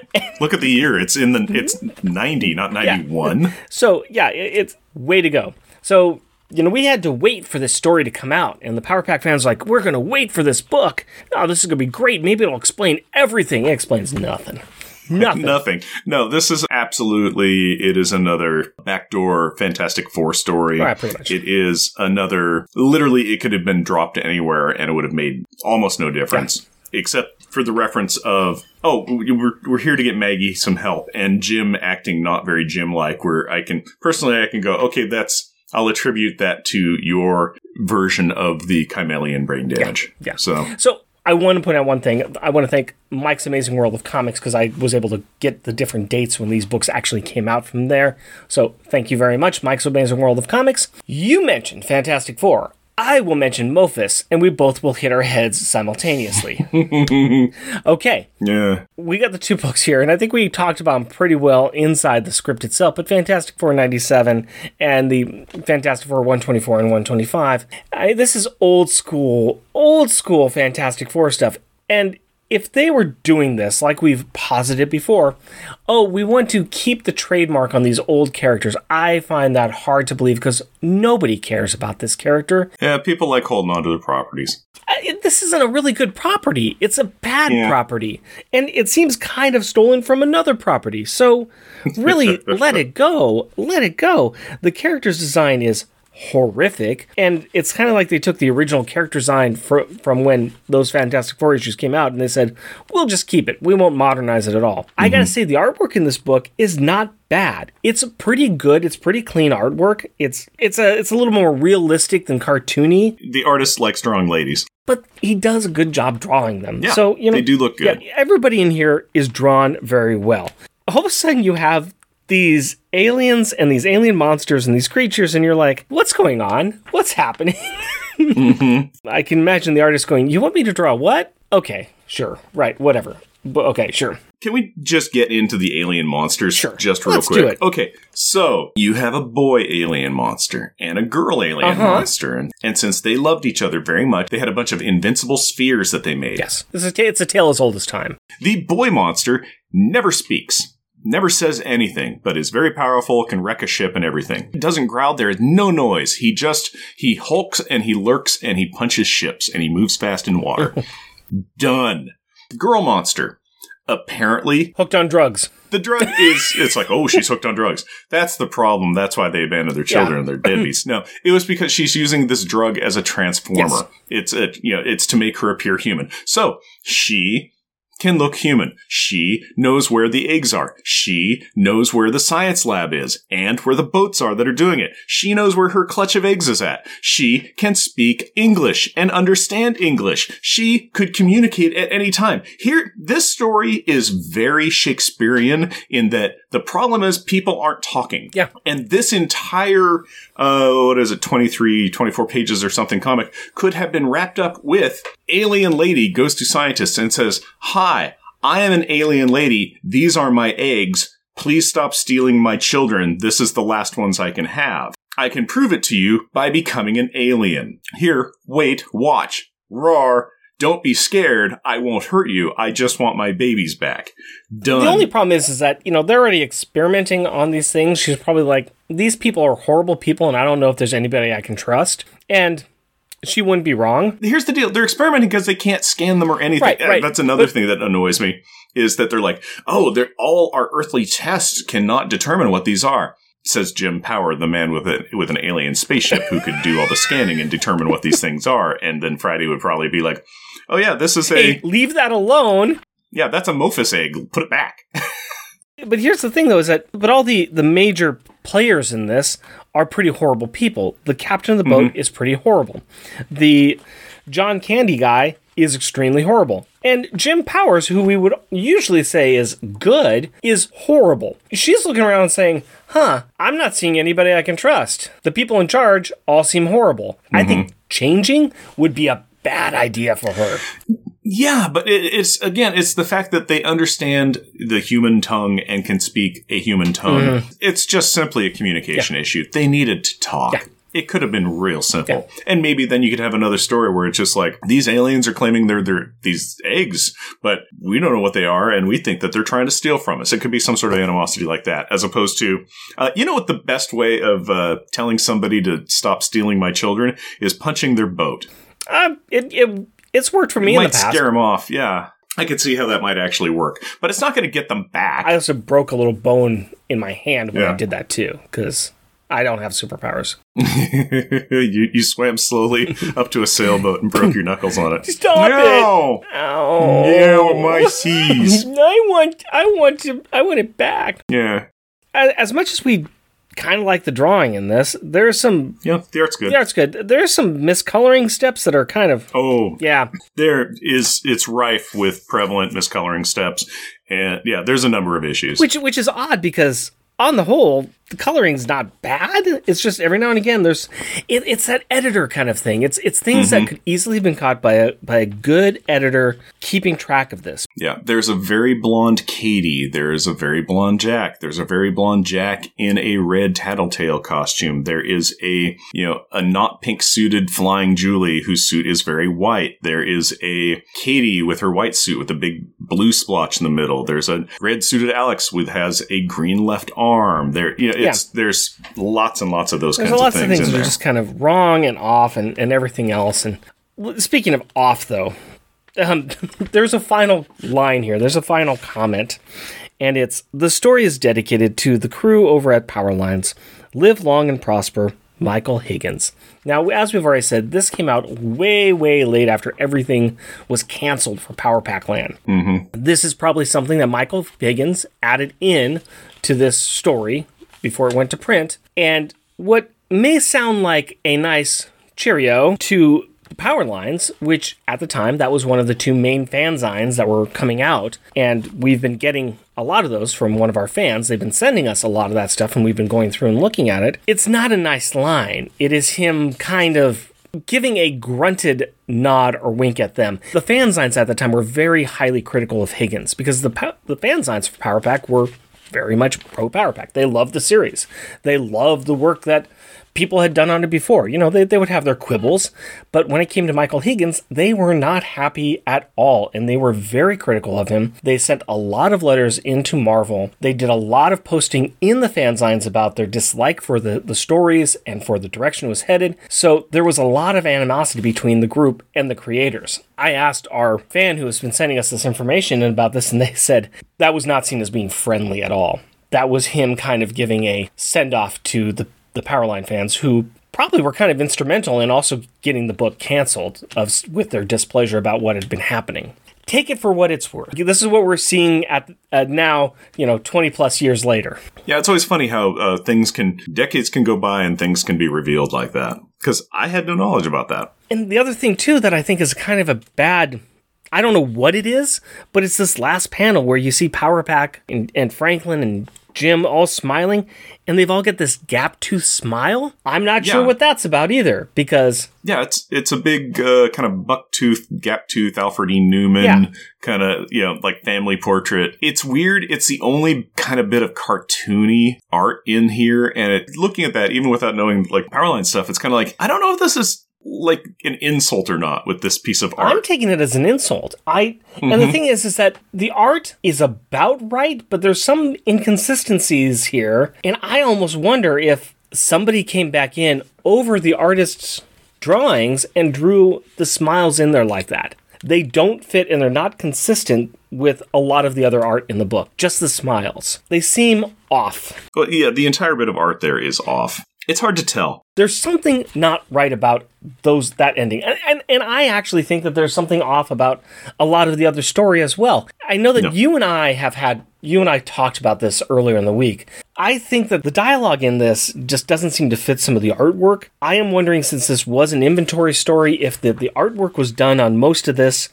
Look at the year. It's in the it's 90, not 91. So, yeah, it, it's way to go. So, you know, we had to wait for this story to come out, and the Power Pack fans like, we're going to wait for this book. Oh, this is going to be great. Maybe it'll explain everything. It explains nothing. Nothing. Nothing. No, this is absolutely it is another backdoor Fantastic Four story. Right, pretty much. It is another literally it could have been dropped anywhere and it would have made almost no difference. Except for the reference of oh we're, we're here to get Maggie some help and Jim acting not very Jim like where I can personally I can go okay that's I'll attribute that to your version of the Kymellian brain damage. yeah. So So I want to point out one thing. I want to thank Mike's Amazing World of Comics because I was able to get the different dates when these books actually came out from there. So thank you very much, Mike's Amazing World of Comics. You mentioned Fantastic Four. I will mention Mophis, and we both will hit our heads simultaneously. okay, yeah. we got the two books here, and I think we talked about them pretty well inside the script itself. But Fantastic Four 97 and the Fantastic Four 124 and 125, I, this is old school, old school Fantastic Four stuff. And if they were doing this, like we've posited before, oh, we want to keep the trademark on these old characters, I find that hard to believe because nobody cares about this character. Yeah, people like holding on to their properties. I- this isn't a really good property. It's a bad Yeah. property. And it seems kind of stolen from another property. So, really, let it go. Let it go. The character's design is horrific. And it's kind of like they took the original character design fr- from when those Fantastic Four issues came out and they said, we'll just keep it. We won't modernize it at all. I gotta mhm. say, the artwork in this book is not bad. It's pretty good. It's pretty clean artwork. It's it's a it's a little more realistic than cartoony The artist likes drawing ladies. but he does a good job drawing them. Yeah, so you know they do look good. Yeah, everybody in here is drawn very well. All of a sudden, you have these aliens and these alien monsters and these creatures, and you're like, "What's going on? What's happening?" Mm-hmm. I can imagine the artist going, "You want me to draw what? Okay, sure, right, whatever." But okay, sure. Can we just get into the alien monsters Sure. just real Let's quick? do it. Okay, so you have a boy alien monster and a girl alien Uh-huh. monster, and, and since they loved each other very much, they had a bunch of invincible spheres that they made. Yes, this is a it's a tale as old as time. The boy monster never speaks, never says anything, but is very powerful, can wreck a ship and everything. He doesn't growl, there is no noise. He just, he hulks and he lurks and he punches ships and he moves fast in water. Done. Girl monster. Apparently, Hooked on drugs. the drug is, it's like, oh, she's hooked on drugs. That's the problem. That's why they abandoned their children Yeah. and their deadbeats. No, it was because she's using this drug as a transformer. Yes. It's a, you know, it's to make her appear human. So she can look human. She knows where the eggs are. She knows where the science lab is and where the boats are that are doing it. She knows where her clutch of eggs is at. She can speak English and understand English. She could communicate at any time. Here, this story is very Shakespearean in that the problem is people aren't talking. Yeah. And this entire, uh, what is it, 23, 24 pages or something comic could have been wrapped up with alien lady goes to scientists and says, Hi, I am an alien lady. These are my eggs. Please stop stealing my children. This is the last ones I can have. I can prove it to you by becoming an alien. Here, wait, watch. Roar. Don't be scared. I won't hurt you. I just want my babies back. Done. The only problem is, is that you know they're already experimenting on these things. She's probably like, these people are horrible people, and I don't know if there's anybody I can trust. And she wouldn't be wrong. here's the deal. They're experimenting because they can't scan them or anything. Right, right. That's another But- thing that annoys me is that they're like, oh, they're all our earthly tests cannot determine what these are. Says Jim Power, the man with a with an alien spaceship who could do all the scanning and determine what these things are. And then Friday would probably be like, "Oh yeah, this is a Hey, leave that alone. yeah, that's a Mophis egg. Put it back." But here's the thing, though, is that but all the the major players in this are pretty horrible people. The captain of the boat mm-hmm. is pretty horrible. The John Candy guy is extremely horrible. And Jim Powers, who we would usually say is good, is horrible. She's looking around saying, huh, I'm not seeing anybody I can trust. The people in charge all seem horrible. I think mm-hmm. changing would be a bad idea for her. Yeah, but it, it's again, it's the fact that they understand the human tongue and can speak a human tongue. Mm-hmm. It's just simply a communication issue. They needed to talk. Yeah. It could have been real simple, and maybe then you could have another story where it's just like these aliens are claiming they're they're these eggs, but we don't know what they are, and we think that they're trying to steal from us. It could be some sort of animosity like that, as opposed to, uh, you know, what the best way of uh, telling somebody to stop stealing my children is punching their boat. Um, it, it, it's worked for me in might the past. scare them off. Yeah, I could see how that might actually work, but it's not going to get them back. I also broke a little bone in my hand when I did that too, because I don't have superpowers. you, you swam slowly up to a sailboat and broke your knuckles on it. Stop no! it! Ow. Yeah, my seas. I want, I want to, I want it back. Yeah. As, as much as we kind of like the drawing in this, there's some. Yeah, the art's good. The art's good. There's some miscoloring steps that are kind of. Oh, Yeah, there is. It's rife with prevalent miscoloring steps, and yeah, there's a number of issues. which which is odd because on the whole, the coloring's not bad. It's just every now and again there's it, it's that editor kind of thing. It's it's things that mm-hmm. could easily have been caught by a by a good editor keeping track of this. Yeah, there's a very blonde Katie. There's a very blonde Jack. There's a very blonde Jack in a red tattletale costume. There is a, you know, a not pink suited flying Julie whose suit is very white. There is a Katie with her white suit with a big blue splotch in the middle. There's a red suited Alex with has a green left arm. There, you know, it's there's lots and lots of those There's kinds lots of of things, things in that are just kind of wrong and off and, and everything else. And speaking of off, though, um, there's a final line here. There's a final comment, and it's the story is dedicated to the crew over at Power Lines. Live long and prosper, Michael Higgins. Now, as we've already said, this came out way, way late after everything was canceled for Power Pack Land. This is probably something that Michael Higgins added in to this story before it went to print. And what may sound like a nice cheerio to the Power Lines, which at the time that was one of the two main fanzines that were coming out, and we've been getting a lot of those from one of our fans. They've been sending us a lot of that stuff, and we've been going through and looking at it. It's not a nice line. It is him kind of giving a grunted nod or wink at them. The fanzines at the time were very highly critical of Higgins because the the fanzines for Power Pack were very much pro Power Pack. They love the series. They love the work that people had done on it before. You know, they, they would have their quibbles, but when it came to Michael Higgins, they were not happy at all, and they were very critical of him. They sent a lot of letters into Marvel. They did a lot of posting in the fanzines about their dislike for the, the stories and for the direction it was headed. So there was a lot of animosity between the group and the creators. I asked our fan who has been sending us this information about this, and they said that was not seen as being friendly at all. That was him kind of giving a send off to the the Powerline fans who probably were kind of instrumental in also getting the book canceled of with their displeasure about what had been happening. Take it for what it's worth. This is what we're seeing at uh, now, you know, 20 plus years later. Yeah, it's always funny how uh, things can decades can go by and things can be revealed like that. Because I had no knowledge about that. And the other thing too that I think is kind of a bad I don't know what it is, but it's this last panel where you see Power Pack and, and Franklin and Jim all smiling, and they've all got this gap tooth smile. I'm not sure what that's about either, because Yeah, it's it's a big uh, kind of buck tooth, gap tooth, Alfred E. Newman Yeah. kind of you know like family portrait. It's weird. It's the only kind of bit of cartoony art in here, and it, looking at that, even without knowing like Powerline stuff, it's kind of like I don't know if this is like an insult or not with this piece of art. I'm taking it as an insult. I and the mm-hmm. thing is, is that the art is about right, but there's some inconsistencies here, and I almost wonder if somebody came back in over the artist's drawings and drew the smiles in there like that. They don't fit and they're not consistent with a lot of the other art in the book. Just the smiles. They seem off. But yeah, the entire bit of art there is off. It's hard to tell. There's something not right about those that ending. And, and and i actually think that there's something off about a lot of the other story as well. I know that you and i have had you and i talked about this earlier in the week. I think that the dialogue in this just doesn't seem to fit some of the artwork. I am wondering since this was an inventory story if the, the artwork was done on most of this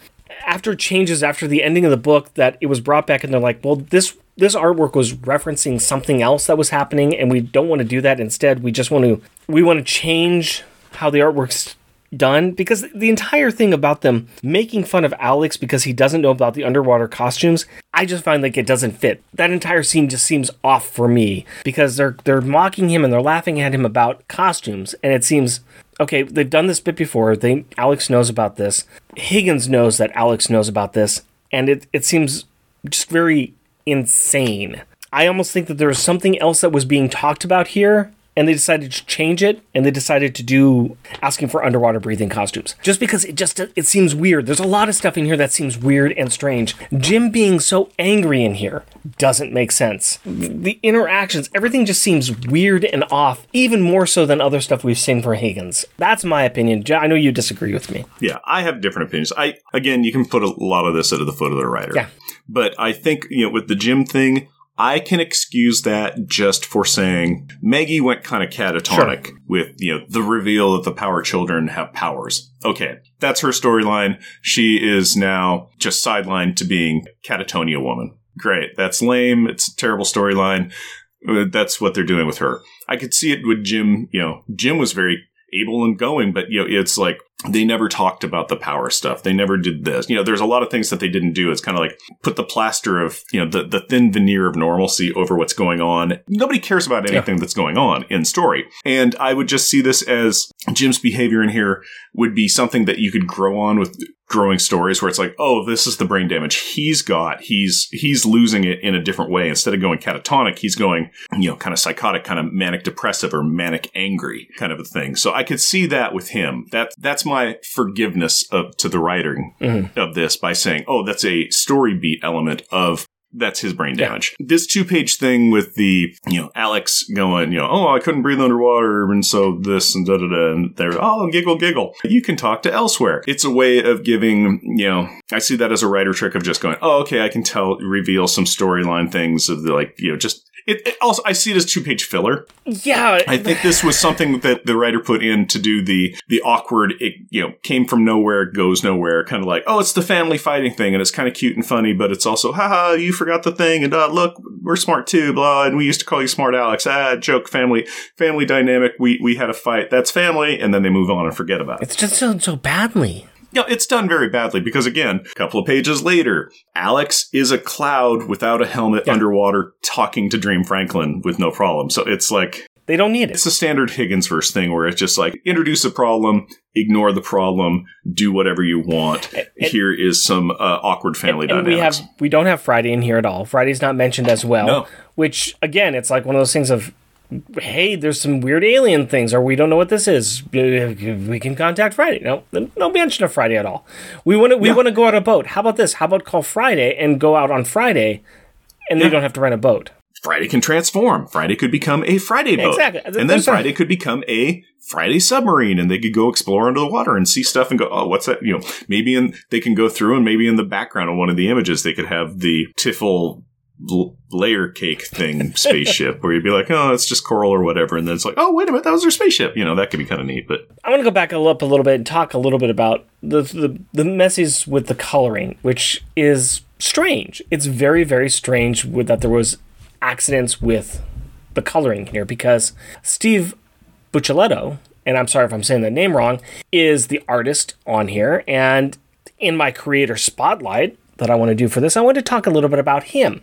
after changes after the ending of the book that it was brought back and they're like well this this artwork was referencing something else that was happening and we don't want to do that. Instead we just want to we want to change how the artwork's done. Because the entire thing about them making fun of Alex because he doesn't know about the underwater costumes I just find like it doesn't fit. That entire scene just seems off for me because they're they're mocking him and they're laughing at him about costumes and it seems okay they've done this bit before they Alex knows about this Higgins knows that Alex knows about this and it it seems just very insane. I almost think that there was something else that was being talked about here and they decided to change it and they decided to do asking for underwater breathing costumes. Just because it just it seems weird. There's a lot of stuff in here that seems weird and strange. Jim being so angry in here doesn't make sense. The interactions everything just seems weird and off even more so than other stuff we've seen for higgins. That's my opinion. I know you disagree with me. Yeah, I have different opinions. I again, you can put a lot of this at the foot of the writer. Yeah. But I think you know with the Jim thing, I can excuse that just for saying Maggie went kind of catatonic with you know the reveal that the Power Children have powers. Okay, that's her storyline. She is now just sidelined to being catatonia woman. Great, that's lame. It's a terrible storyline. Uh, That's what they're doing with her. I could see it with Jim. You know, Jim was very able and going, but you know, it's like they never talked about the power stuff. They never did this. You know, there's a lot of things that they didn't do. It's kind of like put the plaster of, you know, the, the thin veneer of normalcy over what's going on. Nobody cares about anything that's going on in story. And I would just see this as Jim's behavior in here would be something that you could grow on with growing stories where it's like, oh, this is the brain damage he's got. He's he's losing it in a different way. Instead of going catatonic, he's going, you know, kind of psychotic, kind of manic depressive or manic angry kind of a thing. So I could see that with him. That that's my forgiveness of to the writing mm-hmm. of this by saying, oh, that's a story beat element of that's his brain damage. This two page thing with the, you know, Alex going, you know, oh, I couldn't breathe underwater, and so this and da da da, and they're, oh, giggle, giggle. You can talk to elsewhere. It's a way of giving, you know, I see that as a writer trick of just going, oh, okay, I can tell, reveal some storyline things of the, like, you know, just, it, it also, I see it as two page filler. yeah I think this was something that the writer put in to do the the awkward. It you know came from nowhere, goes nowhere. Kind of like oh, it's the family fighting thing, and it's kind of cute and funny, but it's also haha, you forgot the thing, and uh, look, we're smart too, blah. And we used to call you smart Alex. Ah, joke, family, family dynamic. We we had a fight. That's family, and then they move on and forget about it. it's just done so badly Yeah, it's done very badly because again, a couple of pages later, Alex is a cloud without a helmet underwater talking to Dream Franklin with no problem. So it's like they don't need it it's a standard Higgins verse thing where it's just like introduce a problem, ignore the problem, do whatever you want. Here is some uh, awkward family and we dynamics. have we don't have Friday in here at all. Friday's not mentioned as well. No. Which again, it's like one of those things of hey, there's some weird alien things, or we don't know what this is. We can contact Friday. No, no mention of Friday at all. We want to we want to go out a boat. How about this? How about call Friday and go out on Friday, and they don't have to rent a boat. Friday can transform. Friday could become a Friday boat. Exactly. And then There's some- Friday could become a Friday submarine and they could go explore under the water and see stuff and go, oh, what's that? You know, maybe in, they can go through and maybe in the background of one of the images, they could have the Tiffle l- layer cake thing spaceship where you'd be like, oh, it's just coral or whatever. And then it's like, oh, wait a minute, that was their spaceship. You know, that could be kind of neat. But I want to go back up a little bit and talk a little bit about the the, the messes with the coloring, which is strange. It's very very strange with that there was accidents with the coloring here because Steve Buccellato, and I'm sorry if I'm saying that name wrong, is the artist on here. And in my creator spotlight that I want to do for this, I want to talk a little bit about him.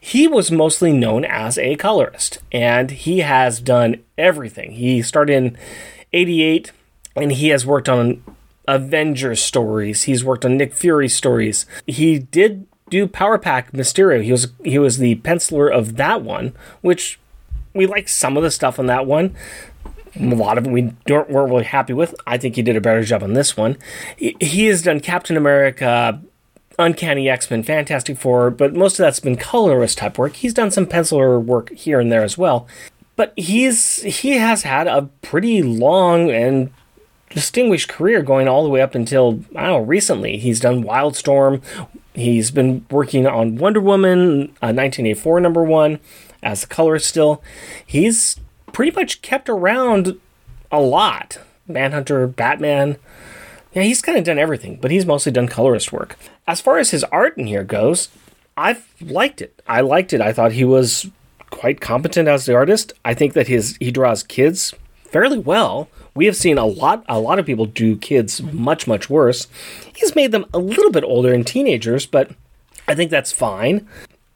He was mostly known as a colorist, and he has done everything. He started in 88, and he has worked on Avengers stories. He's worked on Nick Fury stories. He did do Power Pack Mysterio. He was he was the penciler of that one, which we like some of the stuff on that one. A lot of it we don't, weren't really happy with. I think he did a better job on this one. He, he has done Captain America, Uncanny X Men, Fantastic Four, but most of that's been colorist type work. He's done some penciler work here and there as well. But he's he has had a pretty long and distinguished career going all the way up until I don't know recently. He's done Wildstorm. He's been working on Wonder Woman, uh, 1984 number one, as a colorist still. He's pretty much kept around a lot. Manhunter, Batman. Yeah, he's kind of done everything, but he's mostly done colorist work. As far as his art in here goes, I've liked it. I liked it. I thought he was quite competent as the artist. I think that his he draws kids fairly well. We have seen a lot a lot of people do kids much much worse. He's made them a little bit older and teenagers, but I think that's fine.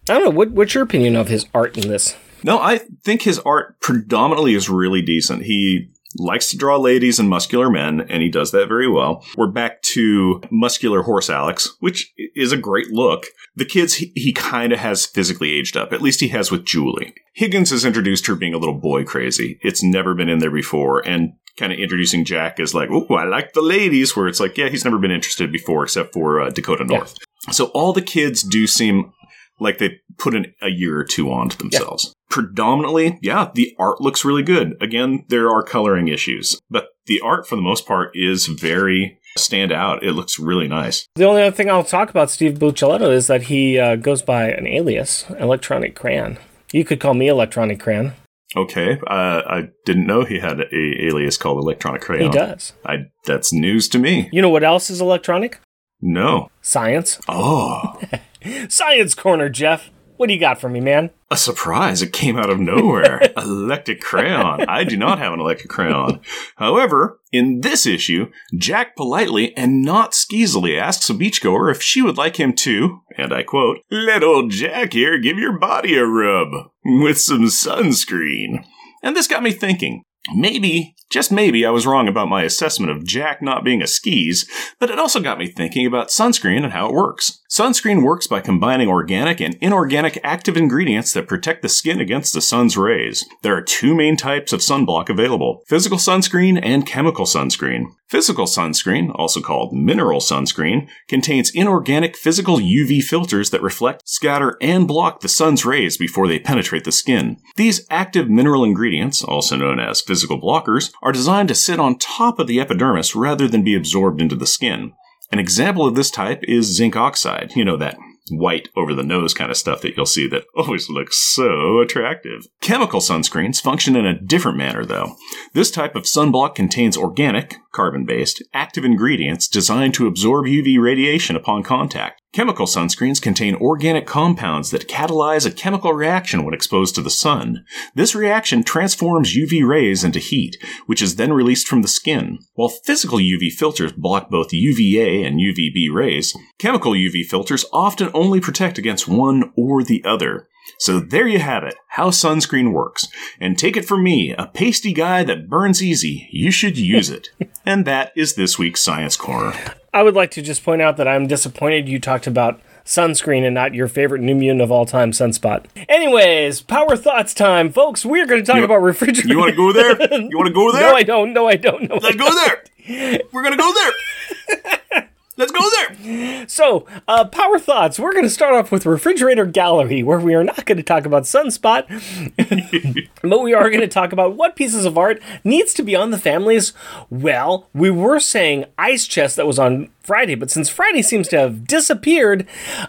I don't know. What, what's your opinion of his art in this? no, I think his art predominantly is really decent. He likes to draw ladies and muscular men, and he does that very well. We're back to muscular horse Alex, which is a great look. The kids, he, he kind of has physically aged up. At least he has with Julie. Higgins has introduced her being a little boy crazy. It's never been in there before, and kind of introducing Jack as like, oh, I like the ladies, where it's like, yeah, he's never been interested before except for uh, Dakota North. So all the kids do seem like they put in a year or two onto themselves. Predominantly, yeah, the art looks really good. Again, there are coloring issues, but the art for the most part is very stand out. It looks really nice. The only other thing I'll talk about Steve Buccellato is that he uh, goes by an alias, Electronic Crayon. You could call me Electronic Crayon. Okay, uh, I didn't know he had a alias called Electronic Crayon. He does. I that's news to me. You know what else is electronic? No. Science. Oh, Science corner, Jeff. What do you got for me, man? a surprise! It came out of nowhere. electric crayon. I do not have an electric crayon. However, in this issue, Jack politely and not skeezily asks a beachgoer if she would like him to, and I quote, "Let old Jack here give your body a rub with some sunscreen." And this got me thinking. Maybe, just maybe, I was wrong about my assessment of Jack not being a skis, but it also got me thinking about sunscreen and how it works. Sunscreen works by combining organic and inorganic active ingredients that protect the skin against the sun's rays. There are two main types of sunblock available physical sunscreen and chemical sunscreen. Physical sunscreen, also called mineral sunscreen, contains inorganic physical UV filters that reflect, scatter, and block the sun's rays before they penetrate the skin. These active mineral ingredients, also known as physical blockers, are designed to sit on top of the epidermis rather than be absorbed into the skin. An example of this type is zinc oxide, you know, that white over the nose kind of stuff that you'll see that always looks so attractive. Chemical sunscreens function in a different manner, though. This type of sunblock contains organic, carbon based, active ingredients designed to absorb UV radiation upon contact. Chemical sunscreens contain organic compounds that catalyze a chemical reaction when exposed to the sun. This reaction transforms UV rays into heat, which is then released from the skin. While physical UV filters block both UVA and UVB rays, chemical UV filters often only protect against one or the other. So there you have it, how sunscreen works. And take it from me, a pasty guy that burns easy, you should use it. and that is this week's Science Corner. I would like to just point out that I'm disappointed you talked about sunscreen and not your favorite new mutant of all time, Sunspot. Anyways, power thoughts time, folks. We're going to talk You- about refrigerators. You want to go there? You want to go there? No, I don't. No, I don't. No, I Let's go there. We're gonna go there. Let's go there. So, uh, power thoughts. We're going to start off with refrigerator gallery, where we are not going to talk about Sunspot, but we are going to talk about what pieces of art needs to be on the families. Well, we were saying ice chest that was on Friday, but since Friday seems to have disappeared,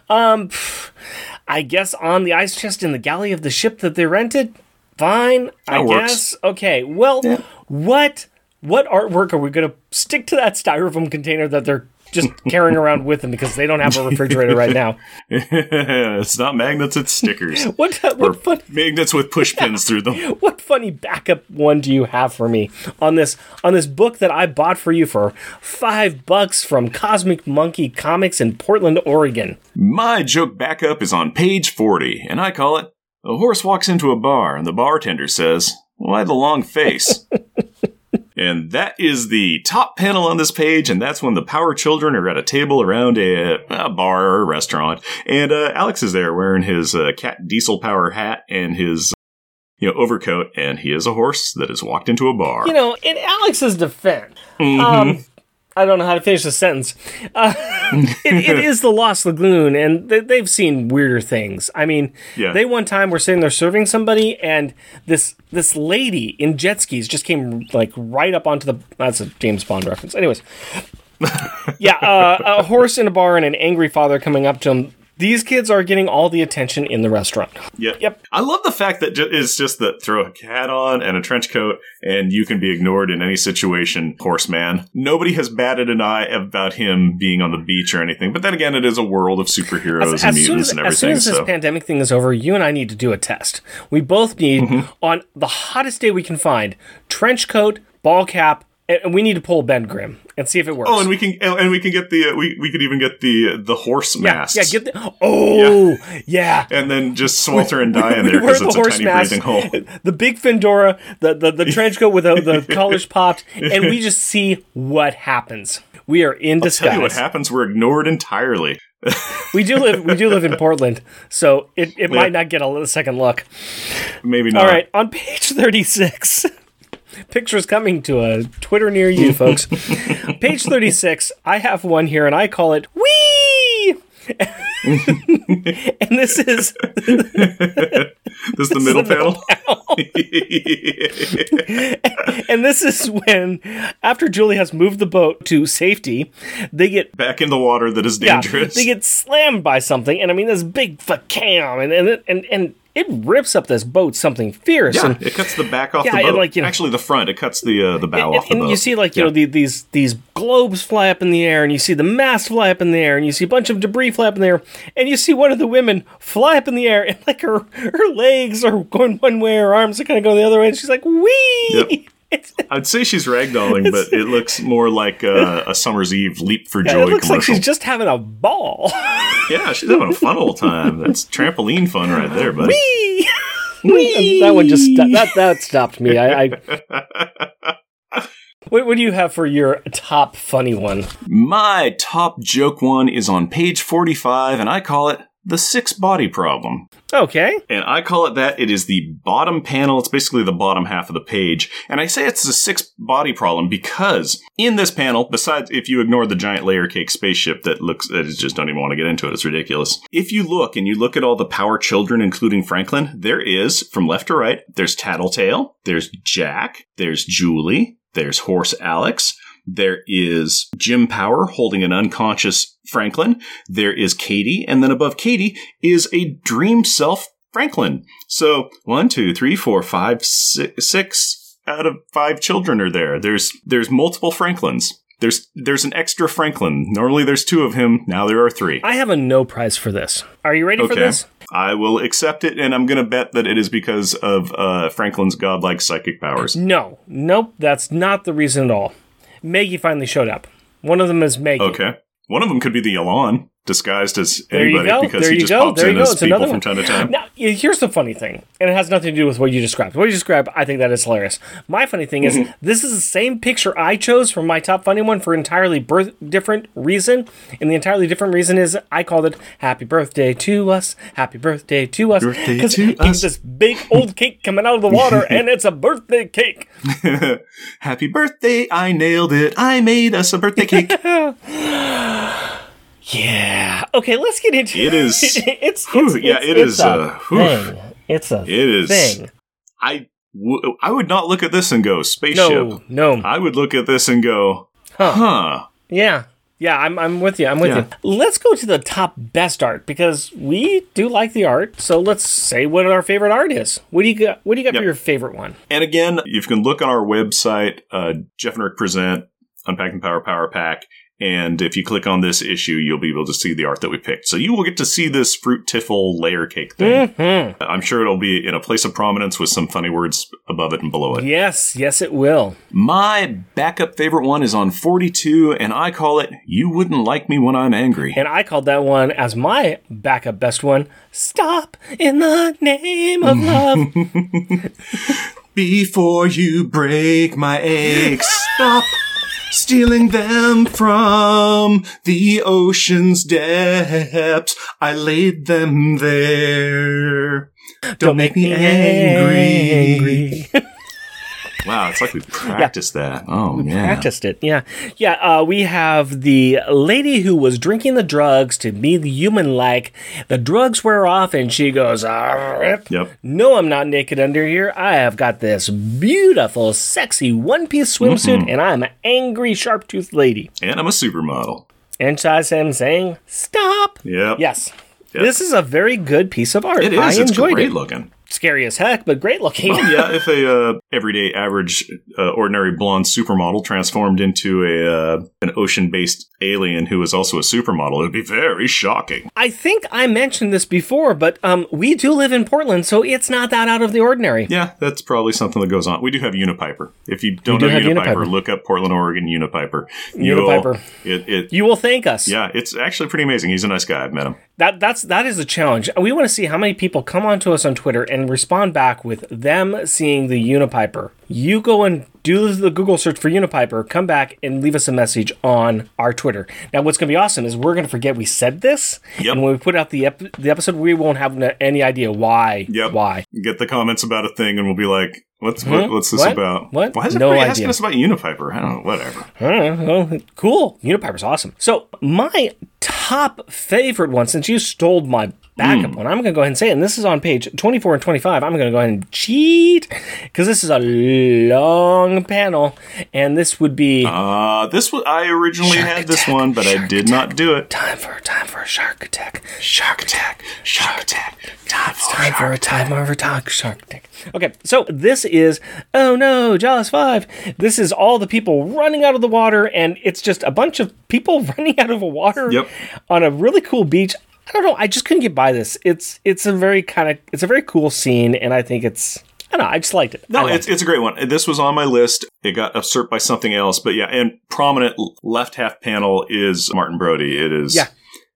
um, pff, I guess on the ice chest in the galley of the ship that they rented. Fine, I works. guess. Okay, well, what what artwork are we going to stick to that styrofoam container that they're just carrying around with them because they don't have a refrigerator right now? it's not magnets, it's stickers. What Or fun, magnets with push pins through them. what funny backup one do you have for me on this on this book that I bought for you for five bucks from Cosmic Monkey Comics in Portland, Oregon? My joke backup is on page 40, and I call it A horse walks into a bar, and the bartender says, Why the long face? And that is the top panel on this page, and that's when the Power Children are at a table around a, a bar or a restaurant, and uh, Alex is there wearing his uh, cat diesel power hat and his you know overcoat, and he is a horse that has walked into a bar. You know, in Alex's defense, Mm-hmm. um, I don't know how to finish the sentence. Uh, it, it is the Lost Lagoon, and they, they've seen weirder things. I mean, Yeah. they one time were sitting there serving somebody, and this this lady in jet skis just came like right up onto the. That's a James Bond reference. Anyways, yeah, uh, a horse in a bar and an angry father coming up to him. These kids are getting all the attention in the restaurant. Yep. Yep. I love the fact that ju- it's just that throw a hat on and a trench coat and you can be ignored in any situation, horseman. Nobody has batted an eye about him being on the beach or anything. But then again, it is a world of superheroes and as mutants as, and everything. as soon as this So pandemic thing is over, you and I need to do a test. We both need, Mm-hmm. on the hottest day we can find, trench coat, ball cap, and we need to pull Ben Grimm and see if it works. Oh, and we can and we can get the uh, we we could even get the the horse yeah, masks. yeah, get the oh yeah. and then just swelter and die in there because the it's a horse tiny mask, breathing hole. the big fedora, the, the, the trench coat with the, the collars popped, and we just see what happens. We are in Tell you what happens. We're ignored entirely. We do live we do live in Portland, so it, it Yeah. might not get a second look. Maybe not. All right, on page 36, pictures coming to a Twitter near you, folks. page 36, I have one here and I call it Wee! and this is This is the middle panel. and this is when after Julie has moved the boat to safety, they get Back in the water that is yeah, dangerous. they get slammed by something, and I mean this big facam, and and and and it rips up this boat something fierce, yeah, and it cuts the back off Yeah, the boat. like, you know- Actually, the front. It cuts the uh, the bow off the boat. and boat. you see like you Yeah. know the, these these globes fly up in the air and you see the mast fly up in the air and you see a bunch of debris fly up in the air and you see one of the women fly up in the air and like her her legs are going one way her arms are kind of going the other way and she's like wee Yep. I'd say she's ragdolling, but it looks more like uh, a summer's eve leap for joy it looks like she's just having a ball. Yeah, she's having a fun old time. That's trampoline fun right there, buddy. And that one just sto- that that stopped me. I, I what, what do you have for your top funny one? My top joke one is on page 45, and I call it the six body problem. okay And I call it that. It is the bottom panel. It's basically the bottom half of the page. And I say it's a six body problem because in this panel, besides if you ignore the giant layer cake spaceship that looks, that is just don't even want to get into it. It's ridiculous. If you look and you look at all the power children, including Franklin, there is from left to right, there's Tattletale, there's Jack, there's Julie, there's Horse Alex, there is Jim Power holding an unconscious Franklin. There is Katie, and then above Katie is a dream self Franklin. So one, two, three, four, five, six, six out of five children are there. There's there's multiple Franklins. There's there's an extra Franklin. Normally there's two of him. Now there are three. I have a no prize for this are you ready for this I will accept it, and I'm going to bet that it is because of uh, Franklin's godlike psychic powers. No, nope, that's not the reason at all. Maggie finally showed up. One of them is Maggie. Okay. One of them could be the Elon, disguised as anybody because There he just go. pops There in as people from time to time. Now, here's the funny thing, and it has nothing to do with what you described. What you described, I think that is hilarious. My funny thing Mm-hmm. is, this is the same picture I chose from my top funny one for entirely birth- different reason, and the entirely different reason is I called it "Happy Birthday to Us." Happy birthday to us. Birthday to it's us. this big old cake coming out of the water, and it's a birthday cake. Happy birthday! I nailed it. I made us a birthday cake. Yeah. Okay, let's get into It is- it's, Whew, it's, yeah, it's, it it's is, a uh, thing. It's a It is. thing. I, w- I would not look at this and go spaceship. No, no. I would look at this and go, Huh. huh. Yeah. Yeah, I'm, I'm with you. I'm with Yeah. you. Let's go to the top best art because we do like the art. So let's say what our favorite art is. What do you got? What do you got Yep. for your favorite one? And again, you can look on our website, uh, Jeff and Rick present Unpacking Power Power Pack. And if you click on this issue, you'll be able to see the art that we picked. So you will get to see this fruit tiffle layer cake thing. Mm-hmm. I'm sure it'll be in a place of prominence with some funny words above it and below it. Yes, yes, it will. My backup favorite one is on 42, and I call it You Wouldn't Like Me When I'm Angry. And I called that one as my backup best one. Stop in the name of love. Before you break my eggs, stop stealing them from the ocean's depths. I laid them there. Don't, make me angry. Wow, it's like we practiced that. Oh, yeah. practiced it. Yeah, yeah. Uh, we have the lady who was drinking the drugs to be the human-like. The drugs wear off, and she goes, "Ah, rip. Yep. No, I'm not naked under here. I have got this beautiful, sexy one-piece swimsuit, Mm-hmm. and I'm an angry, sharp-toothed lady." And I'm a supermodel. And I am saying, "Stop." Yep. Yes. Yep. This is a very good piece of art. It is. I it's enjoyed great it. looking. Scary as heck, but great looking. yeah, if a uh, everyday, average, uh, ordinary blonde supermodel transformed into a uh, an ocean based alien who is also a supermodel, it would be very shocking. I think I mentioned this before, but um, we do live in Portland, so it's not that out of the ordinary. Yeah, that's probably something that goes on. We do have Unipiper. If you don't do know have Unipiper, Unipiper. look up Portland, Oregon Unipiper. You'll- It, it, You will thank us. yeah, it's actually pretty amazing. He's a nice guy. I've met him. That that's that is a challenge. We want to see how many people come onto us on Twitter and respond back with them seeing the Unipiper. You go and do the Google search for Unipiper, come back and leave us a message on our Twitter. Now, what's going to be awesome is we're going to forget we said this, Yep. and when we put out the ep- the episode, we won't have any idea why. Yep. Why? Get the comments about a thing, and we'll be like, "What's what, hmm? what's this What? about? What? Why is No everybody asking us about Unipiper? I don't know. Whatever. I don't know. Well, cool. Unipiper's awesome. So my top favorite one, since you stole my backup Hmm. one, I'm going to go ahead and say it. And this is on page 24 and 25. I'm going to go ahead and cheat because this is a long panel, and this would be Uh, this was I originally had this one, but I did not do it. time for time for a shark attack. Shark attack! Shark attack! Time for Time for a time a talk shark attack. Okay, so this is oh no, Jaws five. This is all the people running out of the water, and it's just a bunch of people running out of water Yep. on a really cool beach. I don't know. I just couldn't get by this. It's it's a very kind of it's a very cool scene, and I think it's I don't know. I just liked it. No, it's it's a great one. This was on my list. It got usurped by something else, but yeah, and prominent left half panel is Martin Brody. It is Yeah.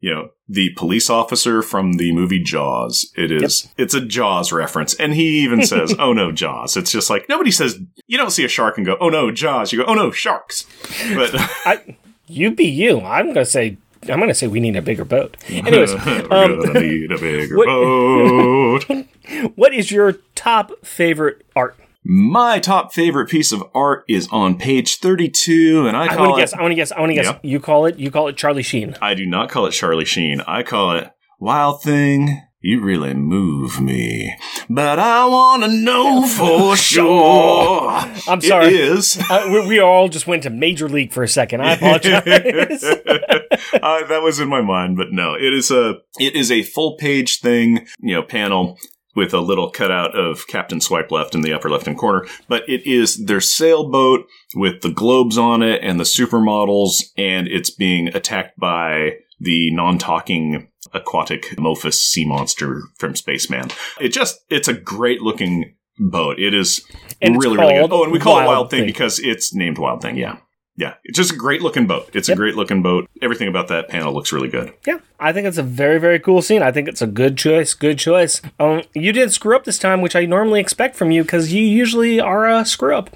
you know, the police officer from the movie Jaws. It is it's a Jaws reference. And he even says, Oh no, Jaws. It's just like nobody says you don't see a shark and go, Oh no, Jaws. You go, Oh no, sharks. But I, you be you. I'm gonna say I'm gonna say we need a bigger boat. Anyways, we're um, gonna need a bigger what- boat. what is your top favorite art? My top favorite piece of art is on page 32, and I I want to guess. I want to guess. I want to guess. Yeah. You call it. You call it Charlie Sheen. I do not call it Charlie Sheen. I call it Wild Thing. You really move me, but I want to know for sure. I'm sorry. It is. Uh, we, we all just went to Major League for a second. I apologize. uh, that was in my mind, but no, it is a it is a full page thing, you know, panel with a little cutout of Captain Swipe Left in the upper left hand corner. But it is their sailboat with the globes on it and the supermodels, and it's being attacked by the non-talking aquatic Mophus sea monster from Spaceman. It just it's a great looking boat. It is And really really good. Oh, and we call it Wild Wild Thing Thing. because it's named Wild Thing. Yeah. Yeah, it's just a great looking boat. It's Yep. a great looking boat. Everything about that panel looks really good. yeah, I think it's a very very cool scene. I think it's a good choice. Good choice. Um, you did screw up this time, which I normally expect from you because you usually are a screw up.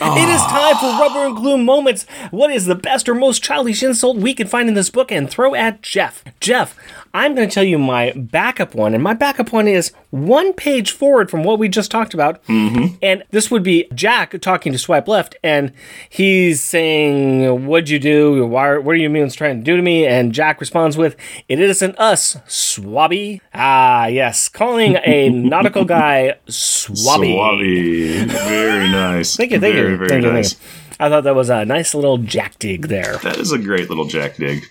It is time for rubber and glue moments. What is the best or most childish insult we can find in this book and throw at Jeff? Jeff, I'm going to tell you my backup one, and my backup one is one page forward from what we just talked about. Mm-hmm. And this would be Jack talking to Swipe Left, and he's saying, What'd you do? Why, what are you mutants trying to do to me? And Jack responds with, It isn't us, Swabby. Ah, yes, calling a nautical guy Swabby. Swabby. Very nice. Thank you, thank very, you, Very thank you, nice. thank you. I thought that was a nice little Jack dig there. That is a great little Jack dig.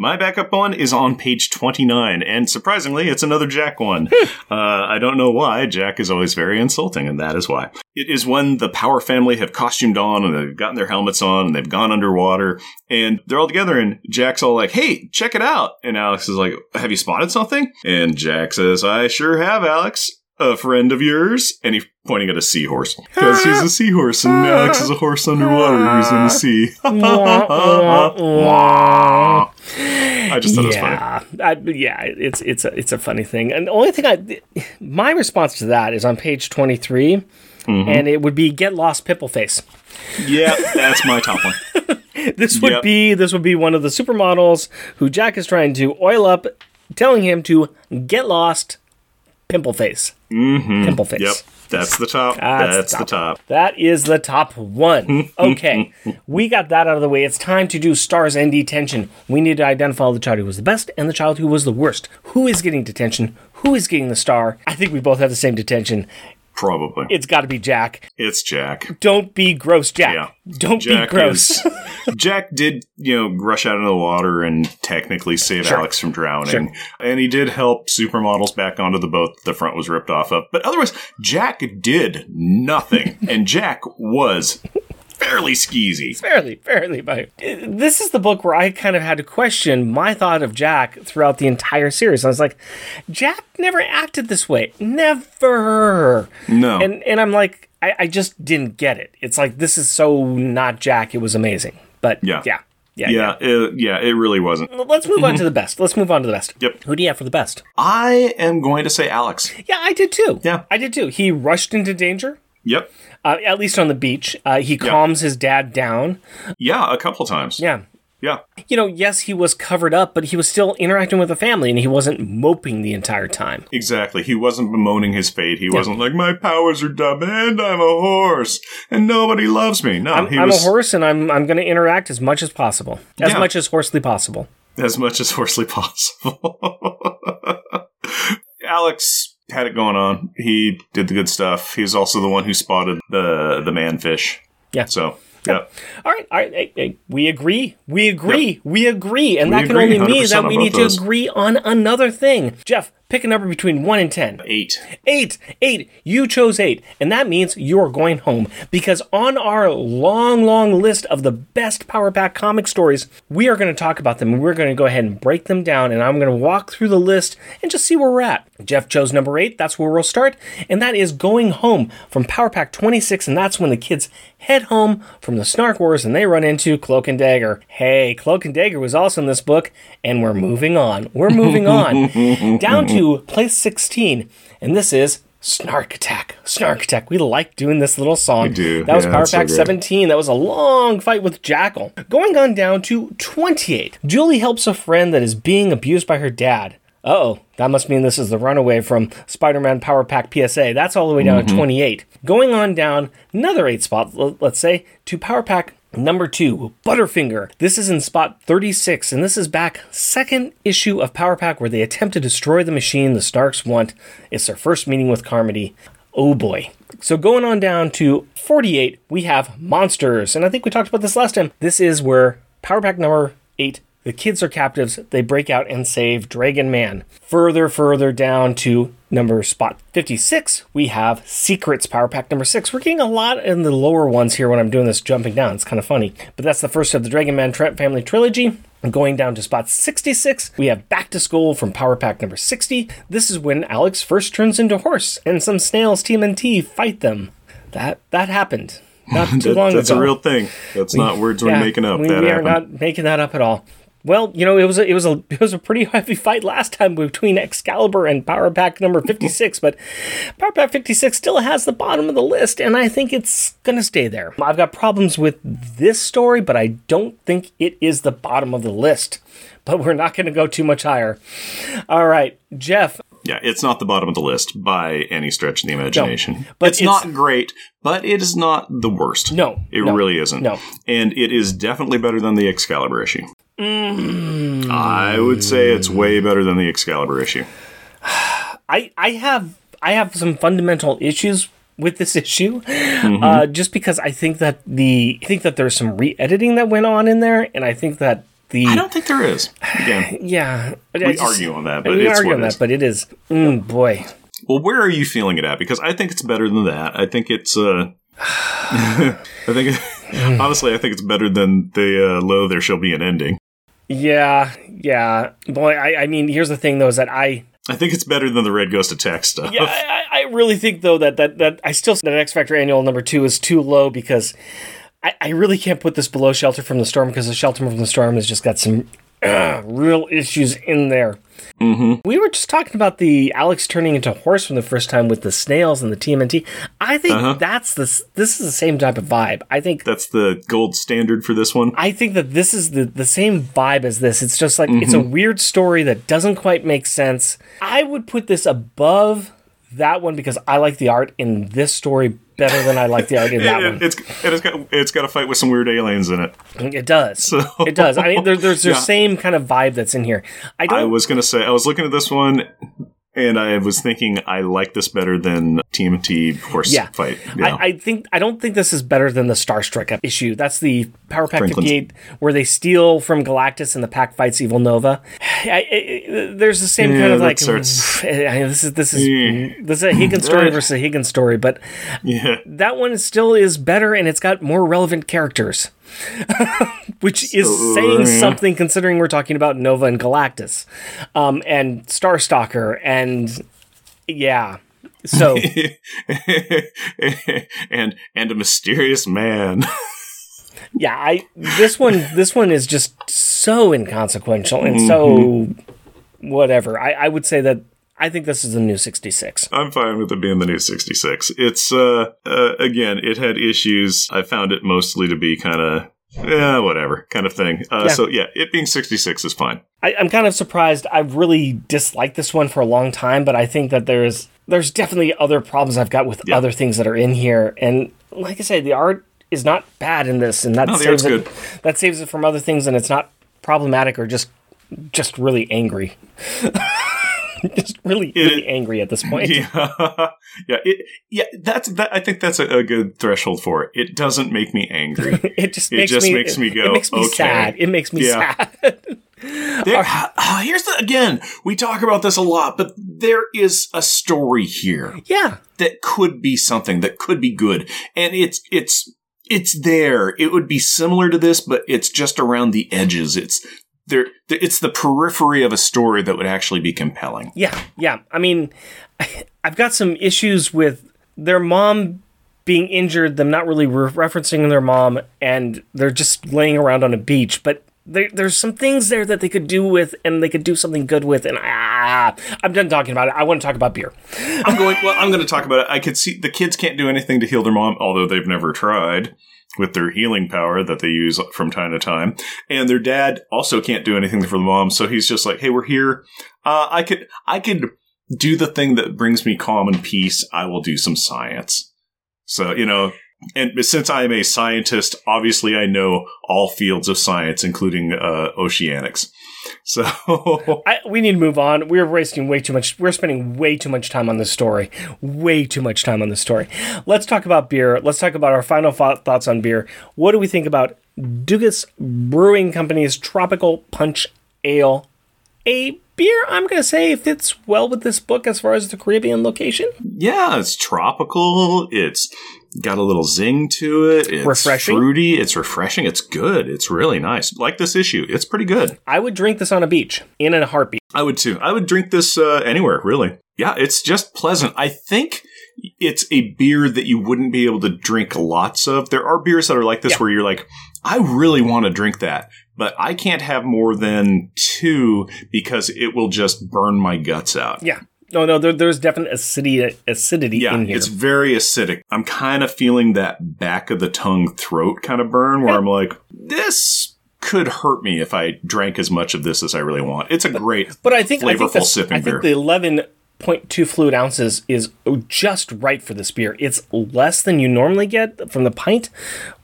My backup one is on page 29, and surprisingly, it's another Jack one. uh, I don't know why. Jack is always very insulting, and that is why. It is when the Power family have costumed on and they've gotten their helmets on and they've gone underwater and they're all together, and Jack's all like, hey, check it out. And Alex is like, have you spotted something? And Jack says, I sure have, Alex. A friend of yours? And he's pointing at a seahorse. Because he's a seahorse, and Alex is a horse underwater who's in the sea. I just thought it was funny. yeah, I, yeah, it's it's a it's a funny thing. And the only thing I, my response to that is on page twenty Mm-hmm. and it would be get lost pimple face. Yeah, that's my top one. This would Yep. be this would be one of the supermodels who Jack is trying to oil up, telling him to get lost, pimple face, mm-hmm. pimple face. Yep, that's the top. That's That's, the the top. That is the top one. Okay, we got that out of the way. It's time to do stars and detention. We need to identify the child who was the best and the child who was the worst. Who is getting detention? Who is getting the star? I think we both have the same detention. Probably. It's got to be Jack. It's Jack. Don't be gross, Jack. Yeah. Don't Jack be gross. is- Jack did, you know, rush out into the water and technically save Sure. Alex from drowning. Sure. And he did help supermodels back onto the boat that the front was ripped off of. But otherwise, Jack did nothing. and Jack was fairly skeezy. fairly, fairly. But uh, this is the book where I kind of had to question my thought of Jack throughout the entire series. I was like, Jack never acted this way. Never. No. And and I'm like, I, I just didn't get it. It's like this is so not Jack. It was amazing. But Yeah. yeah, yeah, yeah. yeah, it, yeah, it really wasn't. Let's move on mm-hmm. to the best. Let's move on to the best. Yep. Who do you have for the best? I am going to say Alex. Yeah, I did too. Yeah. I did too. He rushed into danger. Yep. Uh, at least on the beach, uh, he calms his dad down. Yeah, a couple times. Yeah, Yeah. you know, yes, he was covered up, but he was still interacting with the family, and he wasn't moping the entire time. Exactly. He wasn't bemoaning his fate. He wasn't like, my powers are dumb and I'm a horse and nobody loves me. No, I'm, he I'm was a horse, and I'm I'm going to interact as much as possible, as Yeah. much as hoarsely possible. as much as hoarsely possible. Alex had it going on. He did the good stuff. He was also the one who spotted the the manfish. Yeah. So yeah. All right, all right, hey, hey, we agree, we agree, we agree, and We that can agree, only mean that we need to those. agree on another thing. Jeff, pick a number between one and ten. Eight. Eight, eight. You chose eight, and that means you are going home because on our long, long list of the best Power Pack comic stories, we are going to talk about them. and We're going to go ahead and break them down, and I'm going to walk through the list and just see where we're at. Jeff chose number eight. That's where we'll start, and that is going home from Power Pack 26, and that's when the kids head home from the Snark Wars and they run into Cloak and Dagger. Hey, Cloak and Dagger was also in this book, and we're moving on. We're moving on down to place 16, and this is Snark Attack. Snark Attack. We like doing this little song. We do. That was Yeah, Power it's so Pack 17. That was a long fight with Jackal. Going on down to 28. Julie helps a friend that is being abused by her dad. Uh-oh, that must mean this is the runaway from Spider-Man Power Pack PSA. That's all the way down Mm-hmm. to 28. Going on down another 8 spot, let's say, to Power Pack Number two, Butterfinger. This is in spot 36, and this is back second issue of Power Pack where they attempt to destroy the machine the Snarks want. It's their first meeting with Carmody. Oh boy. So going on down to 48, we have Monsters. And I think we talked about this last time. This is where Power Pack number 8, the kids are captives. They break out and save Dragon Man. Further, further down to number spot 56, we have Secrets Power Pack number 6. We're getting a lot in the lower ones here when I'm doing this jumping down. It's kind of funny. But that's the first of the Dragon Man Trent family trilogy. Going down to spot 66, we have Back to School from Power Pack number 60. This is when Alex first turns into horse and some snails TMNT fight them. That that happened not too That- long that's ago. a real thing. That's not words we're making up. We, that we are happened. not making that up at all. Well, you know, it was a, it was a it was a pretty heavy fight last time between Excalibur and Power Pack number 56, but Power Pack 56 still has the bottom of the list and I think it's going to stay there. I've got problems with this story, but I don't think it is the bottom of the list. But we're not going to go too much higher. All right, Jeff, Yeah, it's not the bottom of the list by any stretch of the imagination. but it's, it's- not great, but it is not the worst. No, it no, really isn't. no. and it is definitely better than the Excalibur issue. Mm. I would say it's way better than the Excalibur issue. I I have I have some fundamental issues with this issue, Mm-hmm. uh, just because I think that the I think that there's some re-editing that went on in there, and I think that the I don't think there is. Again, yeah we just- argue on that, but we it's argue what on it that, is. but it is mm, boy. Well, where are you feeling it at? Because I think it's better than that. I think it's. uh I think, honestly, I think it's better than the uh, "Lo, there shall be an ending." Yeah, yeah, boy. I, I mean, here's the thing though, is that I I think it's better than the Red Ghost Attack stuff. yeah, I, I really think though that that that I still that X Factor Annual number two is too low because I, I really can't put this below Shelter from the Storm because the Shelter from the Storm has just got some uh, real issues in there. Mm-hmm. We were just talking about the Alex turning into horse from the first time with the snails and the TMNT. I think that's this. This is the same type of vibe. I think That's the gold standard for this one. I think that this is the, the same vibe as this. It's just like it's a weird story that doesn't quite make sense. I would put this above that one because I like the art in this story better than I like the art in that It- one. it's it's got it's got a fight with some weird aliens in it. It does. So. It does. I mean, there, there's the Yeah. same kind of vibe that's in here. I I was gonna say I was looking at this one. And I was thinking I like this better than TMT horse Yeah. fight. Yeah. I, I think I don't think this is better than the Starstruck issue. That's the Power Pack Franklin's- 58 where they steal from Galactus and the pack fights Evil Nova. I, I- there's the same Yeah, kind of like starts- this is this is Yeah. this is a Higgins story versus a Higgins story, but yeah. that one still is better and it's got more relevant characters. Which is saying something considering we're talking about Nova and Galactus. Um, and Starstalker and yeah. So and and a mysterious man. yeah, I this one this one is just so inconsequential and so Mm-hmm. whatever. I, I would say that I think this is the new 66. I'm fine with it being the new 66. It's uh, uh again, it had issues. I found it mostly to be kind of yeah, whatever kind of thing. Uh, Yeah. So yeah, it being 66 is fine. I, I'm kind of surprised. I've really disliked this one for a long time, but I think that there's there's definitely other problems I've got with Yeah. other things that are in here. And like I said, the art is not bad in this, and that No, saves it. good. That saves it from other things, and it's not problematic or just just really angry. just really really angry at this point. Yeah, yeah, it, yeah. That's that. I think that's a, a good threshold for it. It doesn't make me angry. It just It makes just me makes me go, It makes me okay. sad. It makes me Yeah. sad. There, uh, here's the again. We talk about this a lot, but there is a story here. yeah. that could be something that could be good and it's it's it's there it would be similar to this but it's just around the edges it's there it's the periphery of a story that would actually be compelling Yeah, yeah. I mean, I've got some issues with their mom being injured, them not really re- referencing their mom, and they're just laying around on a beach. But there, there's some things there that they could do with, and they could do something good with. And ah, I'm done talking about it. I want to talk about beer. i'm going well i'm going to talk about it i could see the kids can't do anything to heal their mom although they've never tried with their healing power that they use from time to time. And their dad also can't do anything for the mom so he's just like hey we're here. Uh, i could i could do the thing that brings me calm and peace. I will do some science. So you know and since i am a scientist obviously i know all fields of science including uh, oceanics so I, we need to move on. We're wasting way too much. We're spending way too much time on this story. Way too much time on this story. Let's talk about beer. Let's talk about our final thought, thoughts on beer. What do we think about Dugges Brewing Company's Tropical Punch Ale? A beer, I'm going to say, fits well with this book as far as the Caribbean location. Yeah, it's tropical. It's got a little zing to it. It's Refreshing. fruity. It's refreshing. It's good. It's really nice. Like this issue. It's pretty good. I would drink this on a beach in a heartbeat. I would too. I would drink this uh, anywhere, really. Yeah, it's just pleasant. I think it's a beer that you wouldn't be able to drink lots of. There are beers that are like this Yeah. where you're like, I really want to drink that, but I can't have more than two because it will just burn my guts out. Yeah. No, no, there, there's definite acidity, acidity Yeah, in here. it's very acidic. I'm kind of feeling that back of the tongue throat kind of burn where I'm like, this could hurt me if I drank as much of this as I really want. It's a great, But I think I think, flavorful sipping I think beer. the eleven point two fluid ounces is just right for this beer. It's less than you normally get from the pint,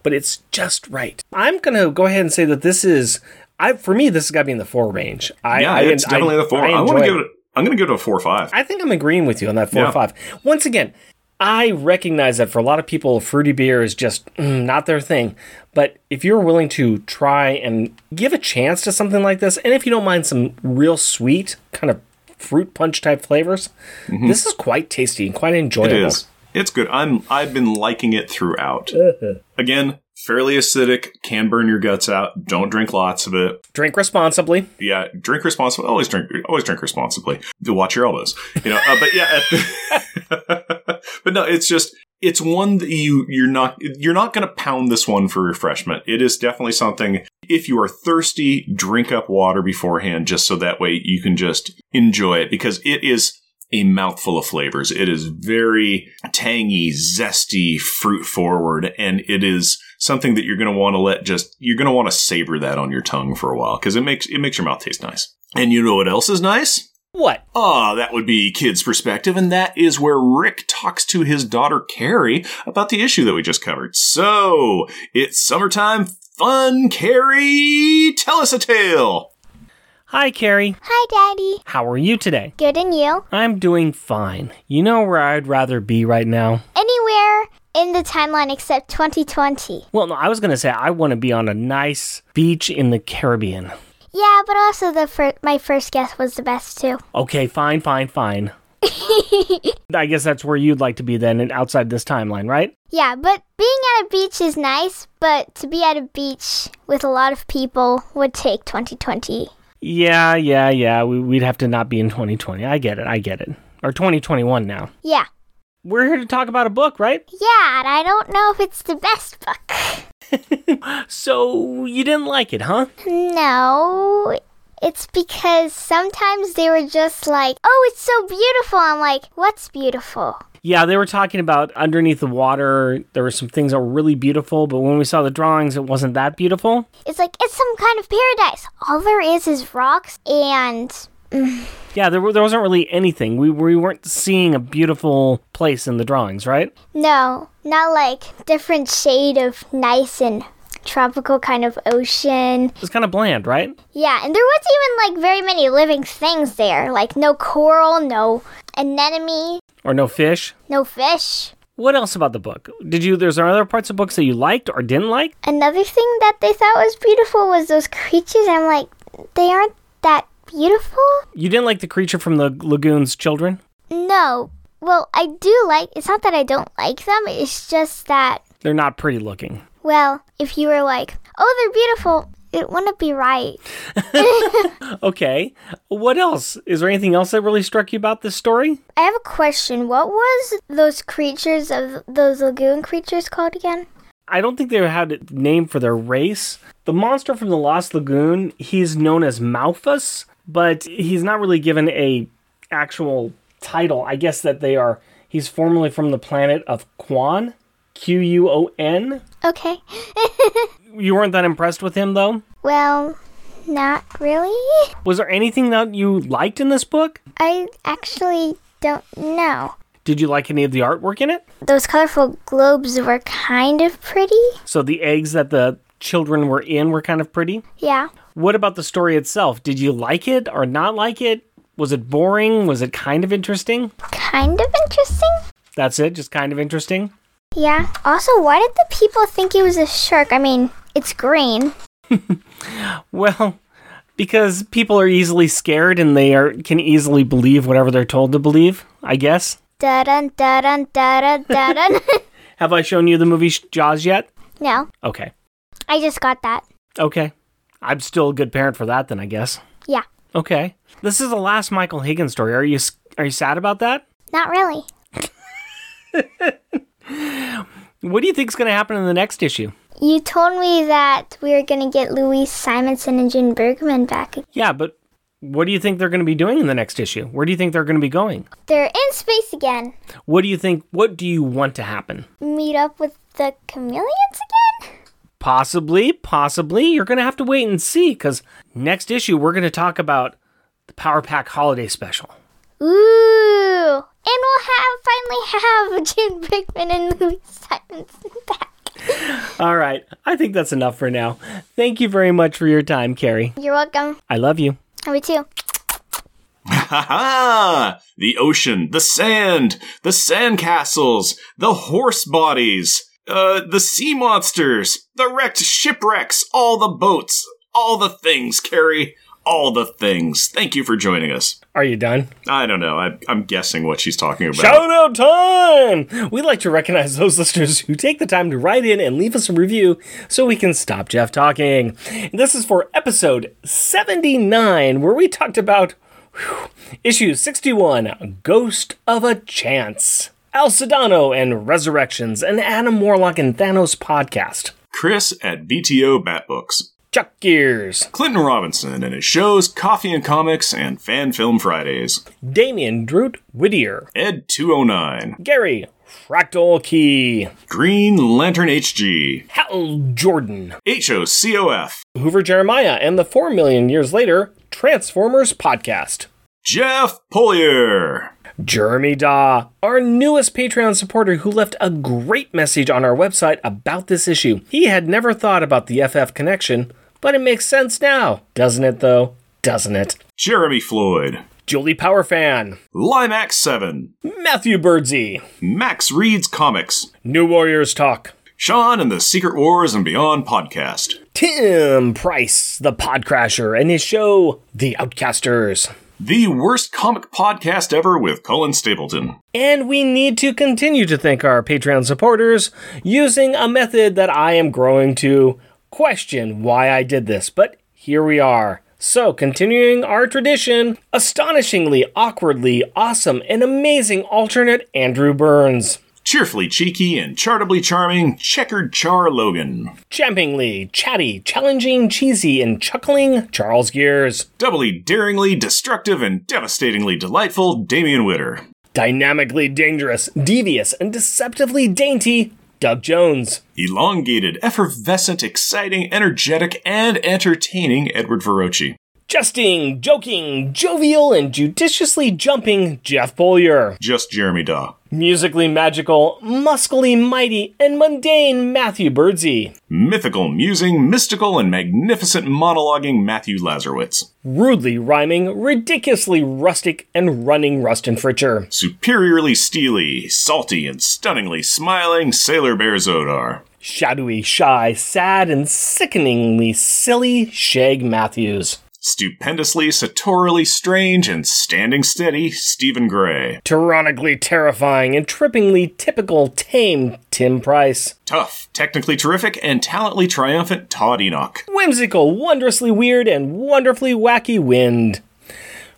but it's just right. I'm gonna go ahead and say that this is. I for me this has got to be in the four range. I, yeah, I, it's I- definitely the four. I, I, want to give it. I'm going to give it a four or five. I think I'm agreeing with you on that four or five. Once again, I recognize that for a lot of people, fruity beer is just mm, not their thing. But if you're willing to try and give a chance to something like this, and if you don't mind some real sweet kind of fruit punch type flavors, this is quite tasty and quite enjoyable. Mm-hmm. It is. It's good. I'm. I've been liking it throughout. Again, fairly acidic. Can burn your guts out. Don't drink lots of it. Drink responsibly. yeah, drink responsibly. Always drink. Always drink responsibly. Do watch your elbows. You know. Uh, but yeah. but no, it's just it's one that you you're not you're not going to pound this one for refreshment. It is definitely something. If you are thirsty, drink up water beforehand, just so that way you can just enjoy it because it is a mouthful of flavors. It is very tangy, zesty, fruit forward, and it is something that you're going to want to let just you're going to want to savor that on your tongue for a while because it makes it makes your mouth taste nice. And you know what else is nice? What? Ah, that would be Kid's Perspective, and that is where Rick talks to his daughter Carrie about the issue that we just covered. So, it's summertime fun, Carrie! Tell us a tale! Hi, Carrie. Hi, Daddy. How are you today? Good and you? I'm doing fine. You know where I'd rather be right now? Anywhere in the timeline except 2020. Well, no, I was going to say I want to be on a nice beach in the Caribbean. Yeah, but also the fir- my first guess was the best too. Okay, fine, fine, fine. I guess that's where you'd like to be then, and outside this timeline, right? Yeah, but being at a beach is nice, but to be at a beach with a lot of people would take 2020. Yeah, yeah, yeah. We, we'd have to not be in 2020. I get it. I get it. Or 2021 now. Yeah. We're here to talk about a book, right? Yeah, and I don't know if it's the best book. So you didn't like it, huh? No, it's because sometimes they were just like, oh, it's so beautiful. I'm like, what's beautiful? Yeah, they were talking about underneath the water. There were some things that were really beautiful, but when we saw the drawings, it wasn't that beautiful. It's like, it's some kind of paradise. All there is is rocks and. Yeah, there, there wasn't really anything. We, we weren't seeing a beautiful place in the drawings, right? No, not like different shade of nice and tropical kind of ocean. It was kind of bland, right? Yeah, and there wasn't even like very many living things there. Like no coral, no anemone, Or no fish. no fish. What else about the book? Did you? There's other parts of books that you liked or didn't like? Another thing that they thought was beautiful was those creatures. I'm like, they aren't that beautiful? You didn't like the creature from the lagoon's children? No. Well, I do like it's not that I don't like them, it's just that They're not pretty looking. well, if you were like, "Oh, they're beautiful," it wouldn't be right. Okay. What else? Is there anything else that really struck you about this story? I have a question. What was those creatures of those lagoon creatures called again? I don't think they had a name for their race. The monster from the Lost Lagoon, he's known as Malphus, but he's not really given a actual title. I guess that they are he's formerly from the planet of Quon, Q U O N. Okay. You weren't that impressed with him though? well, not really. Was there anything that you liked in this book? I actually don't know. Did you like any of the artwork in it? Those colorful globes were kind of pretty. So the eggs that the children were in were kind of pretty. Yeah. What about the story itself? Did you like it or not like it? Was it boring? Was it kind of interesting? Kind of interesting. That's it, just kind of interesting. Yeah. Also, why did the people think it was a shark? I mean, it's green. Well, because people are easily scared and they are can easily believe whatever they're told to believe, I guess. Da dun da dun da dun da dun. Have I shown you the movie Jaws yet? no, Okay. I just got that. Okay. I'm still a good parent for that then, I guess. Yeah. Okay. This is the last Michael Higgins story. Are you are you sad about that? Not really. What do you think is going to happen in the next issue? You told me that we were gonna get Louise Simonson and June Brigman back. Yeah, but what do you think they're going to be doing in the next issue? Where do you think they're going to be going? They're in space again. What do you think? What do you want to happen? Meet up with the chameleons again? Possibly, possibly. You're going to have to wait and see because next issue we're going to talk about the Power Pack Holiday Special. Ooh. And we'll have finally have June Brigman and Louise Simonson back. All right, I think that's enough for now. Thank you very much for your time, Carrie. You're welcome. I love you. Me too. Ha ha! The ocean, the sand, the sandcastles, the horse bodies, uh, the sea monsters, the wrecked shipwrecks, all the boats, all the things, Carrie. All the things. Thank you for joining us. Are you done? I don't know. I, I'm guessing what she's talking about. Shout out time! We'd like to recognize those listeners who take the time to write in and leave us a review so we can stop Jeff talking. This is for episode 79, where we talked about whew, issue 61 Ghost of a Chance. Al Sedano and Resurrections, an Adam Warlock and Thanos podcast. Chris at BTO Batbooks. Chuck Gears, Clinton Robinson and his shows Coffee and Comics and Fan Film Fridays. Damien Droot Whittier, Ed 209. Gary Fractal Key, Green Lantern HG. Hal Jordan, HOCOF. Hoover Jeremiah, and the 4 million years later Transformers podcast. Jeff Polier. Jeremy Daw, our newest Patreon supporter who left a great message on our website about this issue. He had never thought about the FF connection, but it makes sense now, doesn't it though? doesn't it? Jeremy Floyd, Julie Powerfan, Limax7, Matthew Birdsey, Max Reads Comics, New Warriors Talk, Sean and the Secret Wars and Beyond podcast, Tim Price, the Podcrasher, and his show, The Outcasters. The worst comic podcast ever with Colin Stapleton. And we need to continue to thank our Patreon supporters using a method that I am growing to question why I did this, but here we are. So, continuing our tradition, astonishingly, awkwardly, awesome, and amazing alternate Andrew Burns. Cheerfully cheeky and charitably charming Checkered Char Logan. Champingly, chatty, challenging, cheesy, and chuckling Charles Gears. Doubly daringly destructive and devastatingly delightful Damian Witter. Dynamically dangerous, devious, and deceptively dainty Doug Jones. Elongated, effervescent, exciting, energetic, and entertaining Edward Verocci. Jesting, joking, jovial, and judiciously jumping Jeff Bollier. Just Jeremy Daw. Musically magical, muscly mighty, and mundane Matthew Birdsey. Mythical, musing, mystical, and magnificent monologuing Matthew Lazarowitz. Rudely rhyming, ridiculously rustic, and running Rustin Fritcher. Superiorly steely, salty, and stunningly smiling Sailor Bear Zodar. Shadowy, shy, sad, and sickeningly silly Shag Matthews. Stupendously, sartorially strange, and standing steady Stephen Gray. Tyrannically terrifying and trippingly typical tame Tim Price. Tough, technically terrific, and talently triumphant Todd Enoch. Whimsical, wondrously weird, and wonderfully wacky Wind.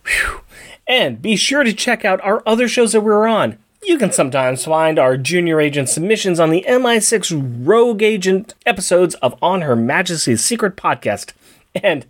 Whew. And be sure to check out our other shows that we're on. You can sometimes find our junior agent submissions on the MI6 Rogue Agent episodes of On Her Majesty's Secret podcast. And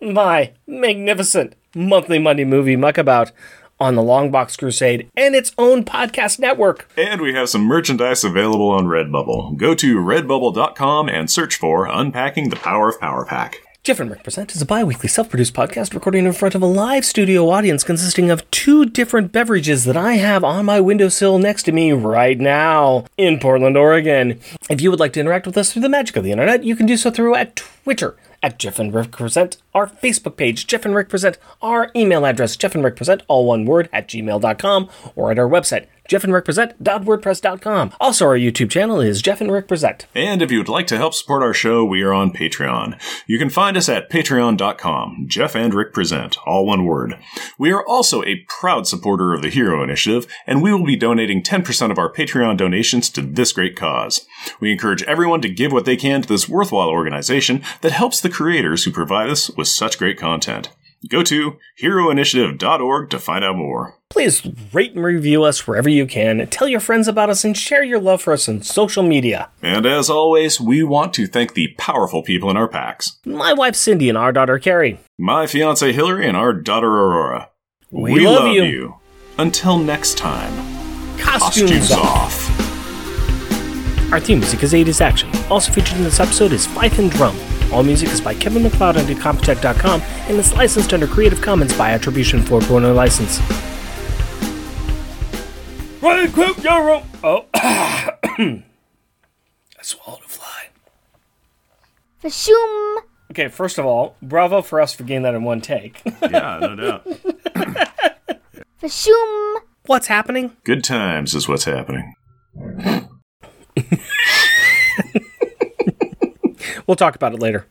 my magnificent monthly Monday movie muckabout on the Longbox Crusade and its own podcast network. And we have some merchandise available on Redbubble. Go to redbubble.com and search for Unpacking the Power of Power Pack. Jeff and Rick Present is a bi weekly self produced podcast recording in front of a live studio audience consisting of two different beverages that I have on my windowsill next to me right now in Portland, Oregon. If you would like to interact with us through the magic of the internet, you can do so through at Twitter at Jeff and Rick Present, our Facebook page, Jeff and Rick Present, our email address, Jeff and Rick Present, all one word, at gmail.com, or at our website, jeffandrickpresent.wordpress.com. Also, our YouTube channel is Jeff and Rick Present. And if you would like to help support our show, we are on Patreon. You can find us at patreon.com, Jeff and Rick Present, all one word. We are also a proud supporter of the Hero Initiative, and we will be donating 10% of our Patreon donations to this great cause. We encourage everyone to give what they can to this worthwhile organization that helps the creators who provide us with such great content. Go to heroinitiative.org to find out more. Please rate and review us wherever you can. Tell your friends about us and share your love for us on social media. And as always, we want to thank the powerful people in our packs. My wife Cindy and our daughter Carrie. My fiance Hillary and our daughter Aurora. We love you. Until next time, Costumes, costumes off. off. Our theme music is 80s Action. Also featured in this episode is Fife and Drum. All music is by Kevin MacLeod under Comptech.com and is licensed under Creative Commons by Attribution 4.0 license. Right, quick, your Oh. I swallowed a fly. Fashoom. Okay, first of all, bravo for us for getting that in one take. Yeah, no doubt. Fashoom. What's happening? Good times is what's happening. We'll talk about it later.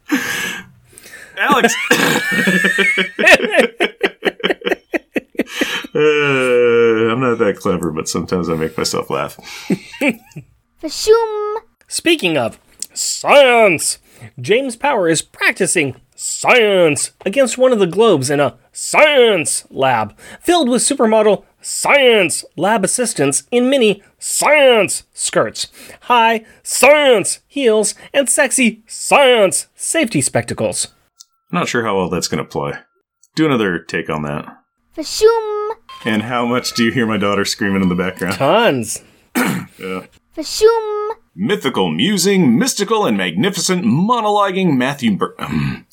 Alex! Uh, I'm not that clever, but sometimes I make myself laugh. Fashoom. Speaking of science, James Power is practicing science against one of the globes in a science lab filled with supermodel science lab assistants in mini science skirts, high science heels, and sexy science safety spectacles. I'm not sure how well that's going to play. Do another take on that. Fashoom. And how much do you hear my daughter screaming in the background? Tons. Yeah. Fashoom. Mythical, musing, mystical, and magnificent monologuing Matthew Bur- um,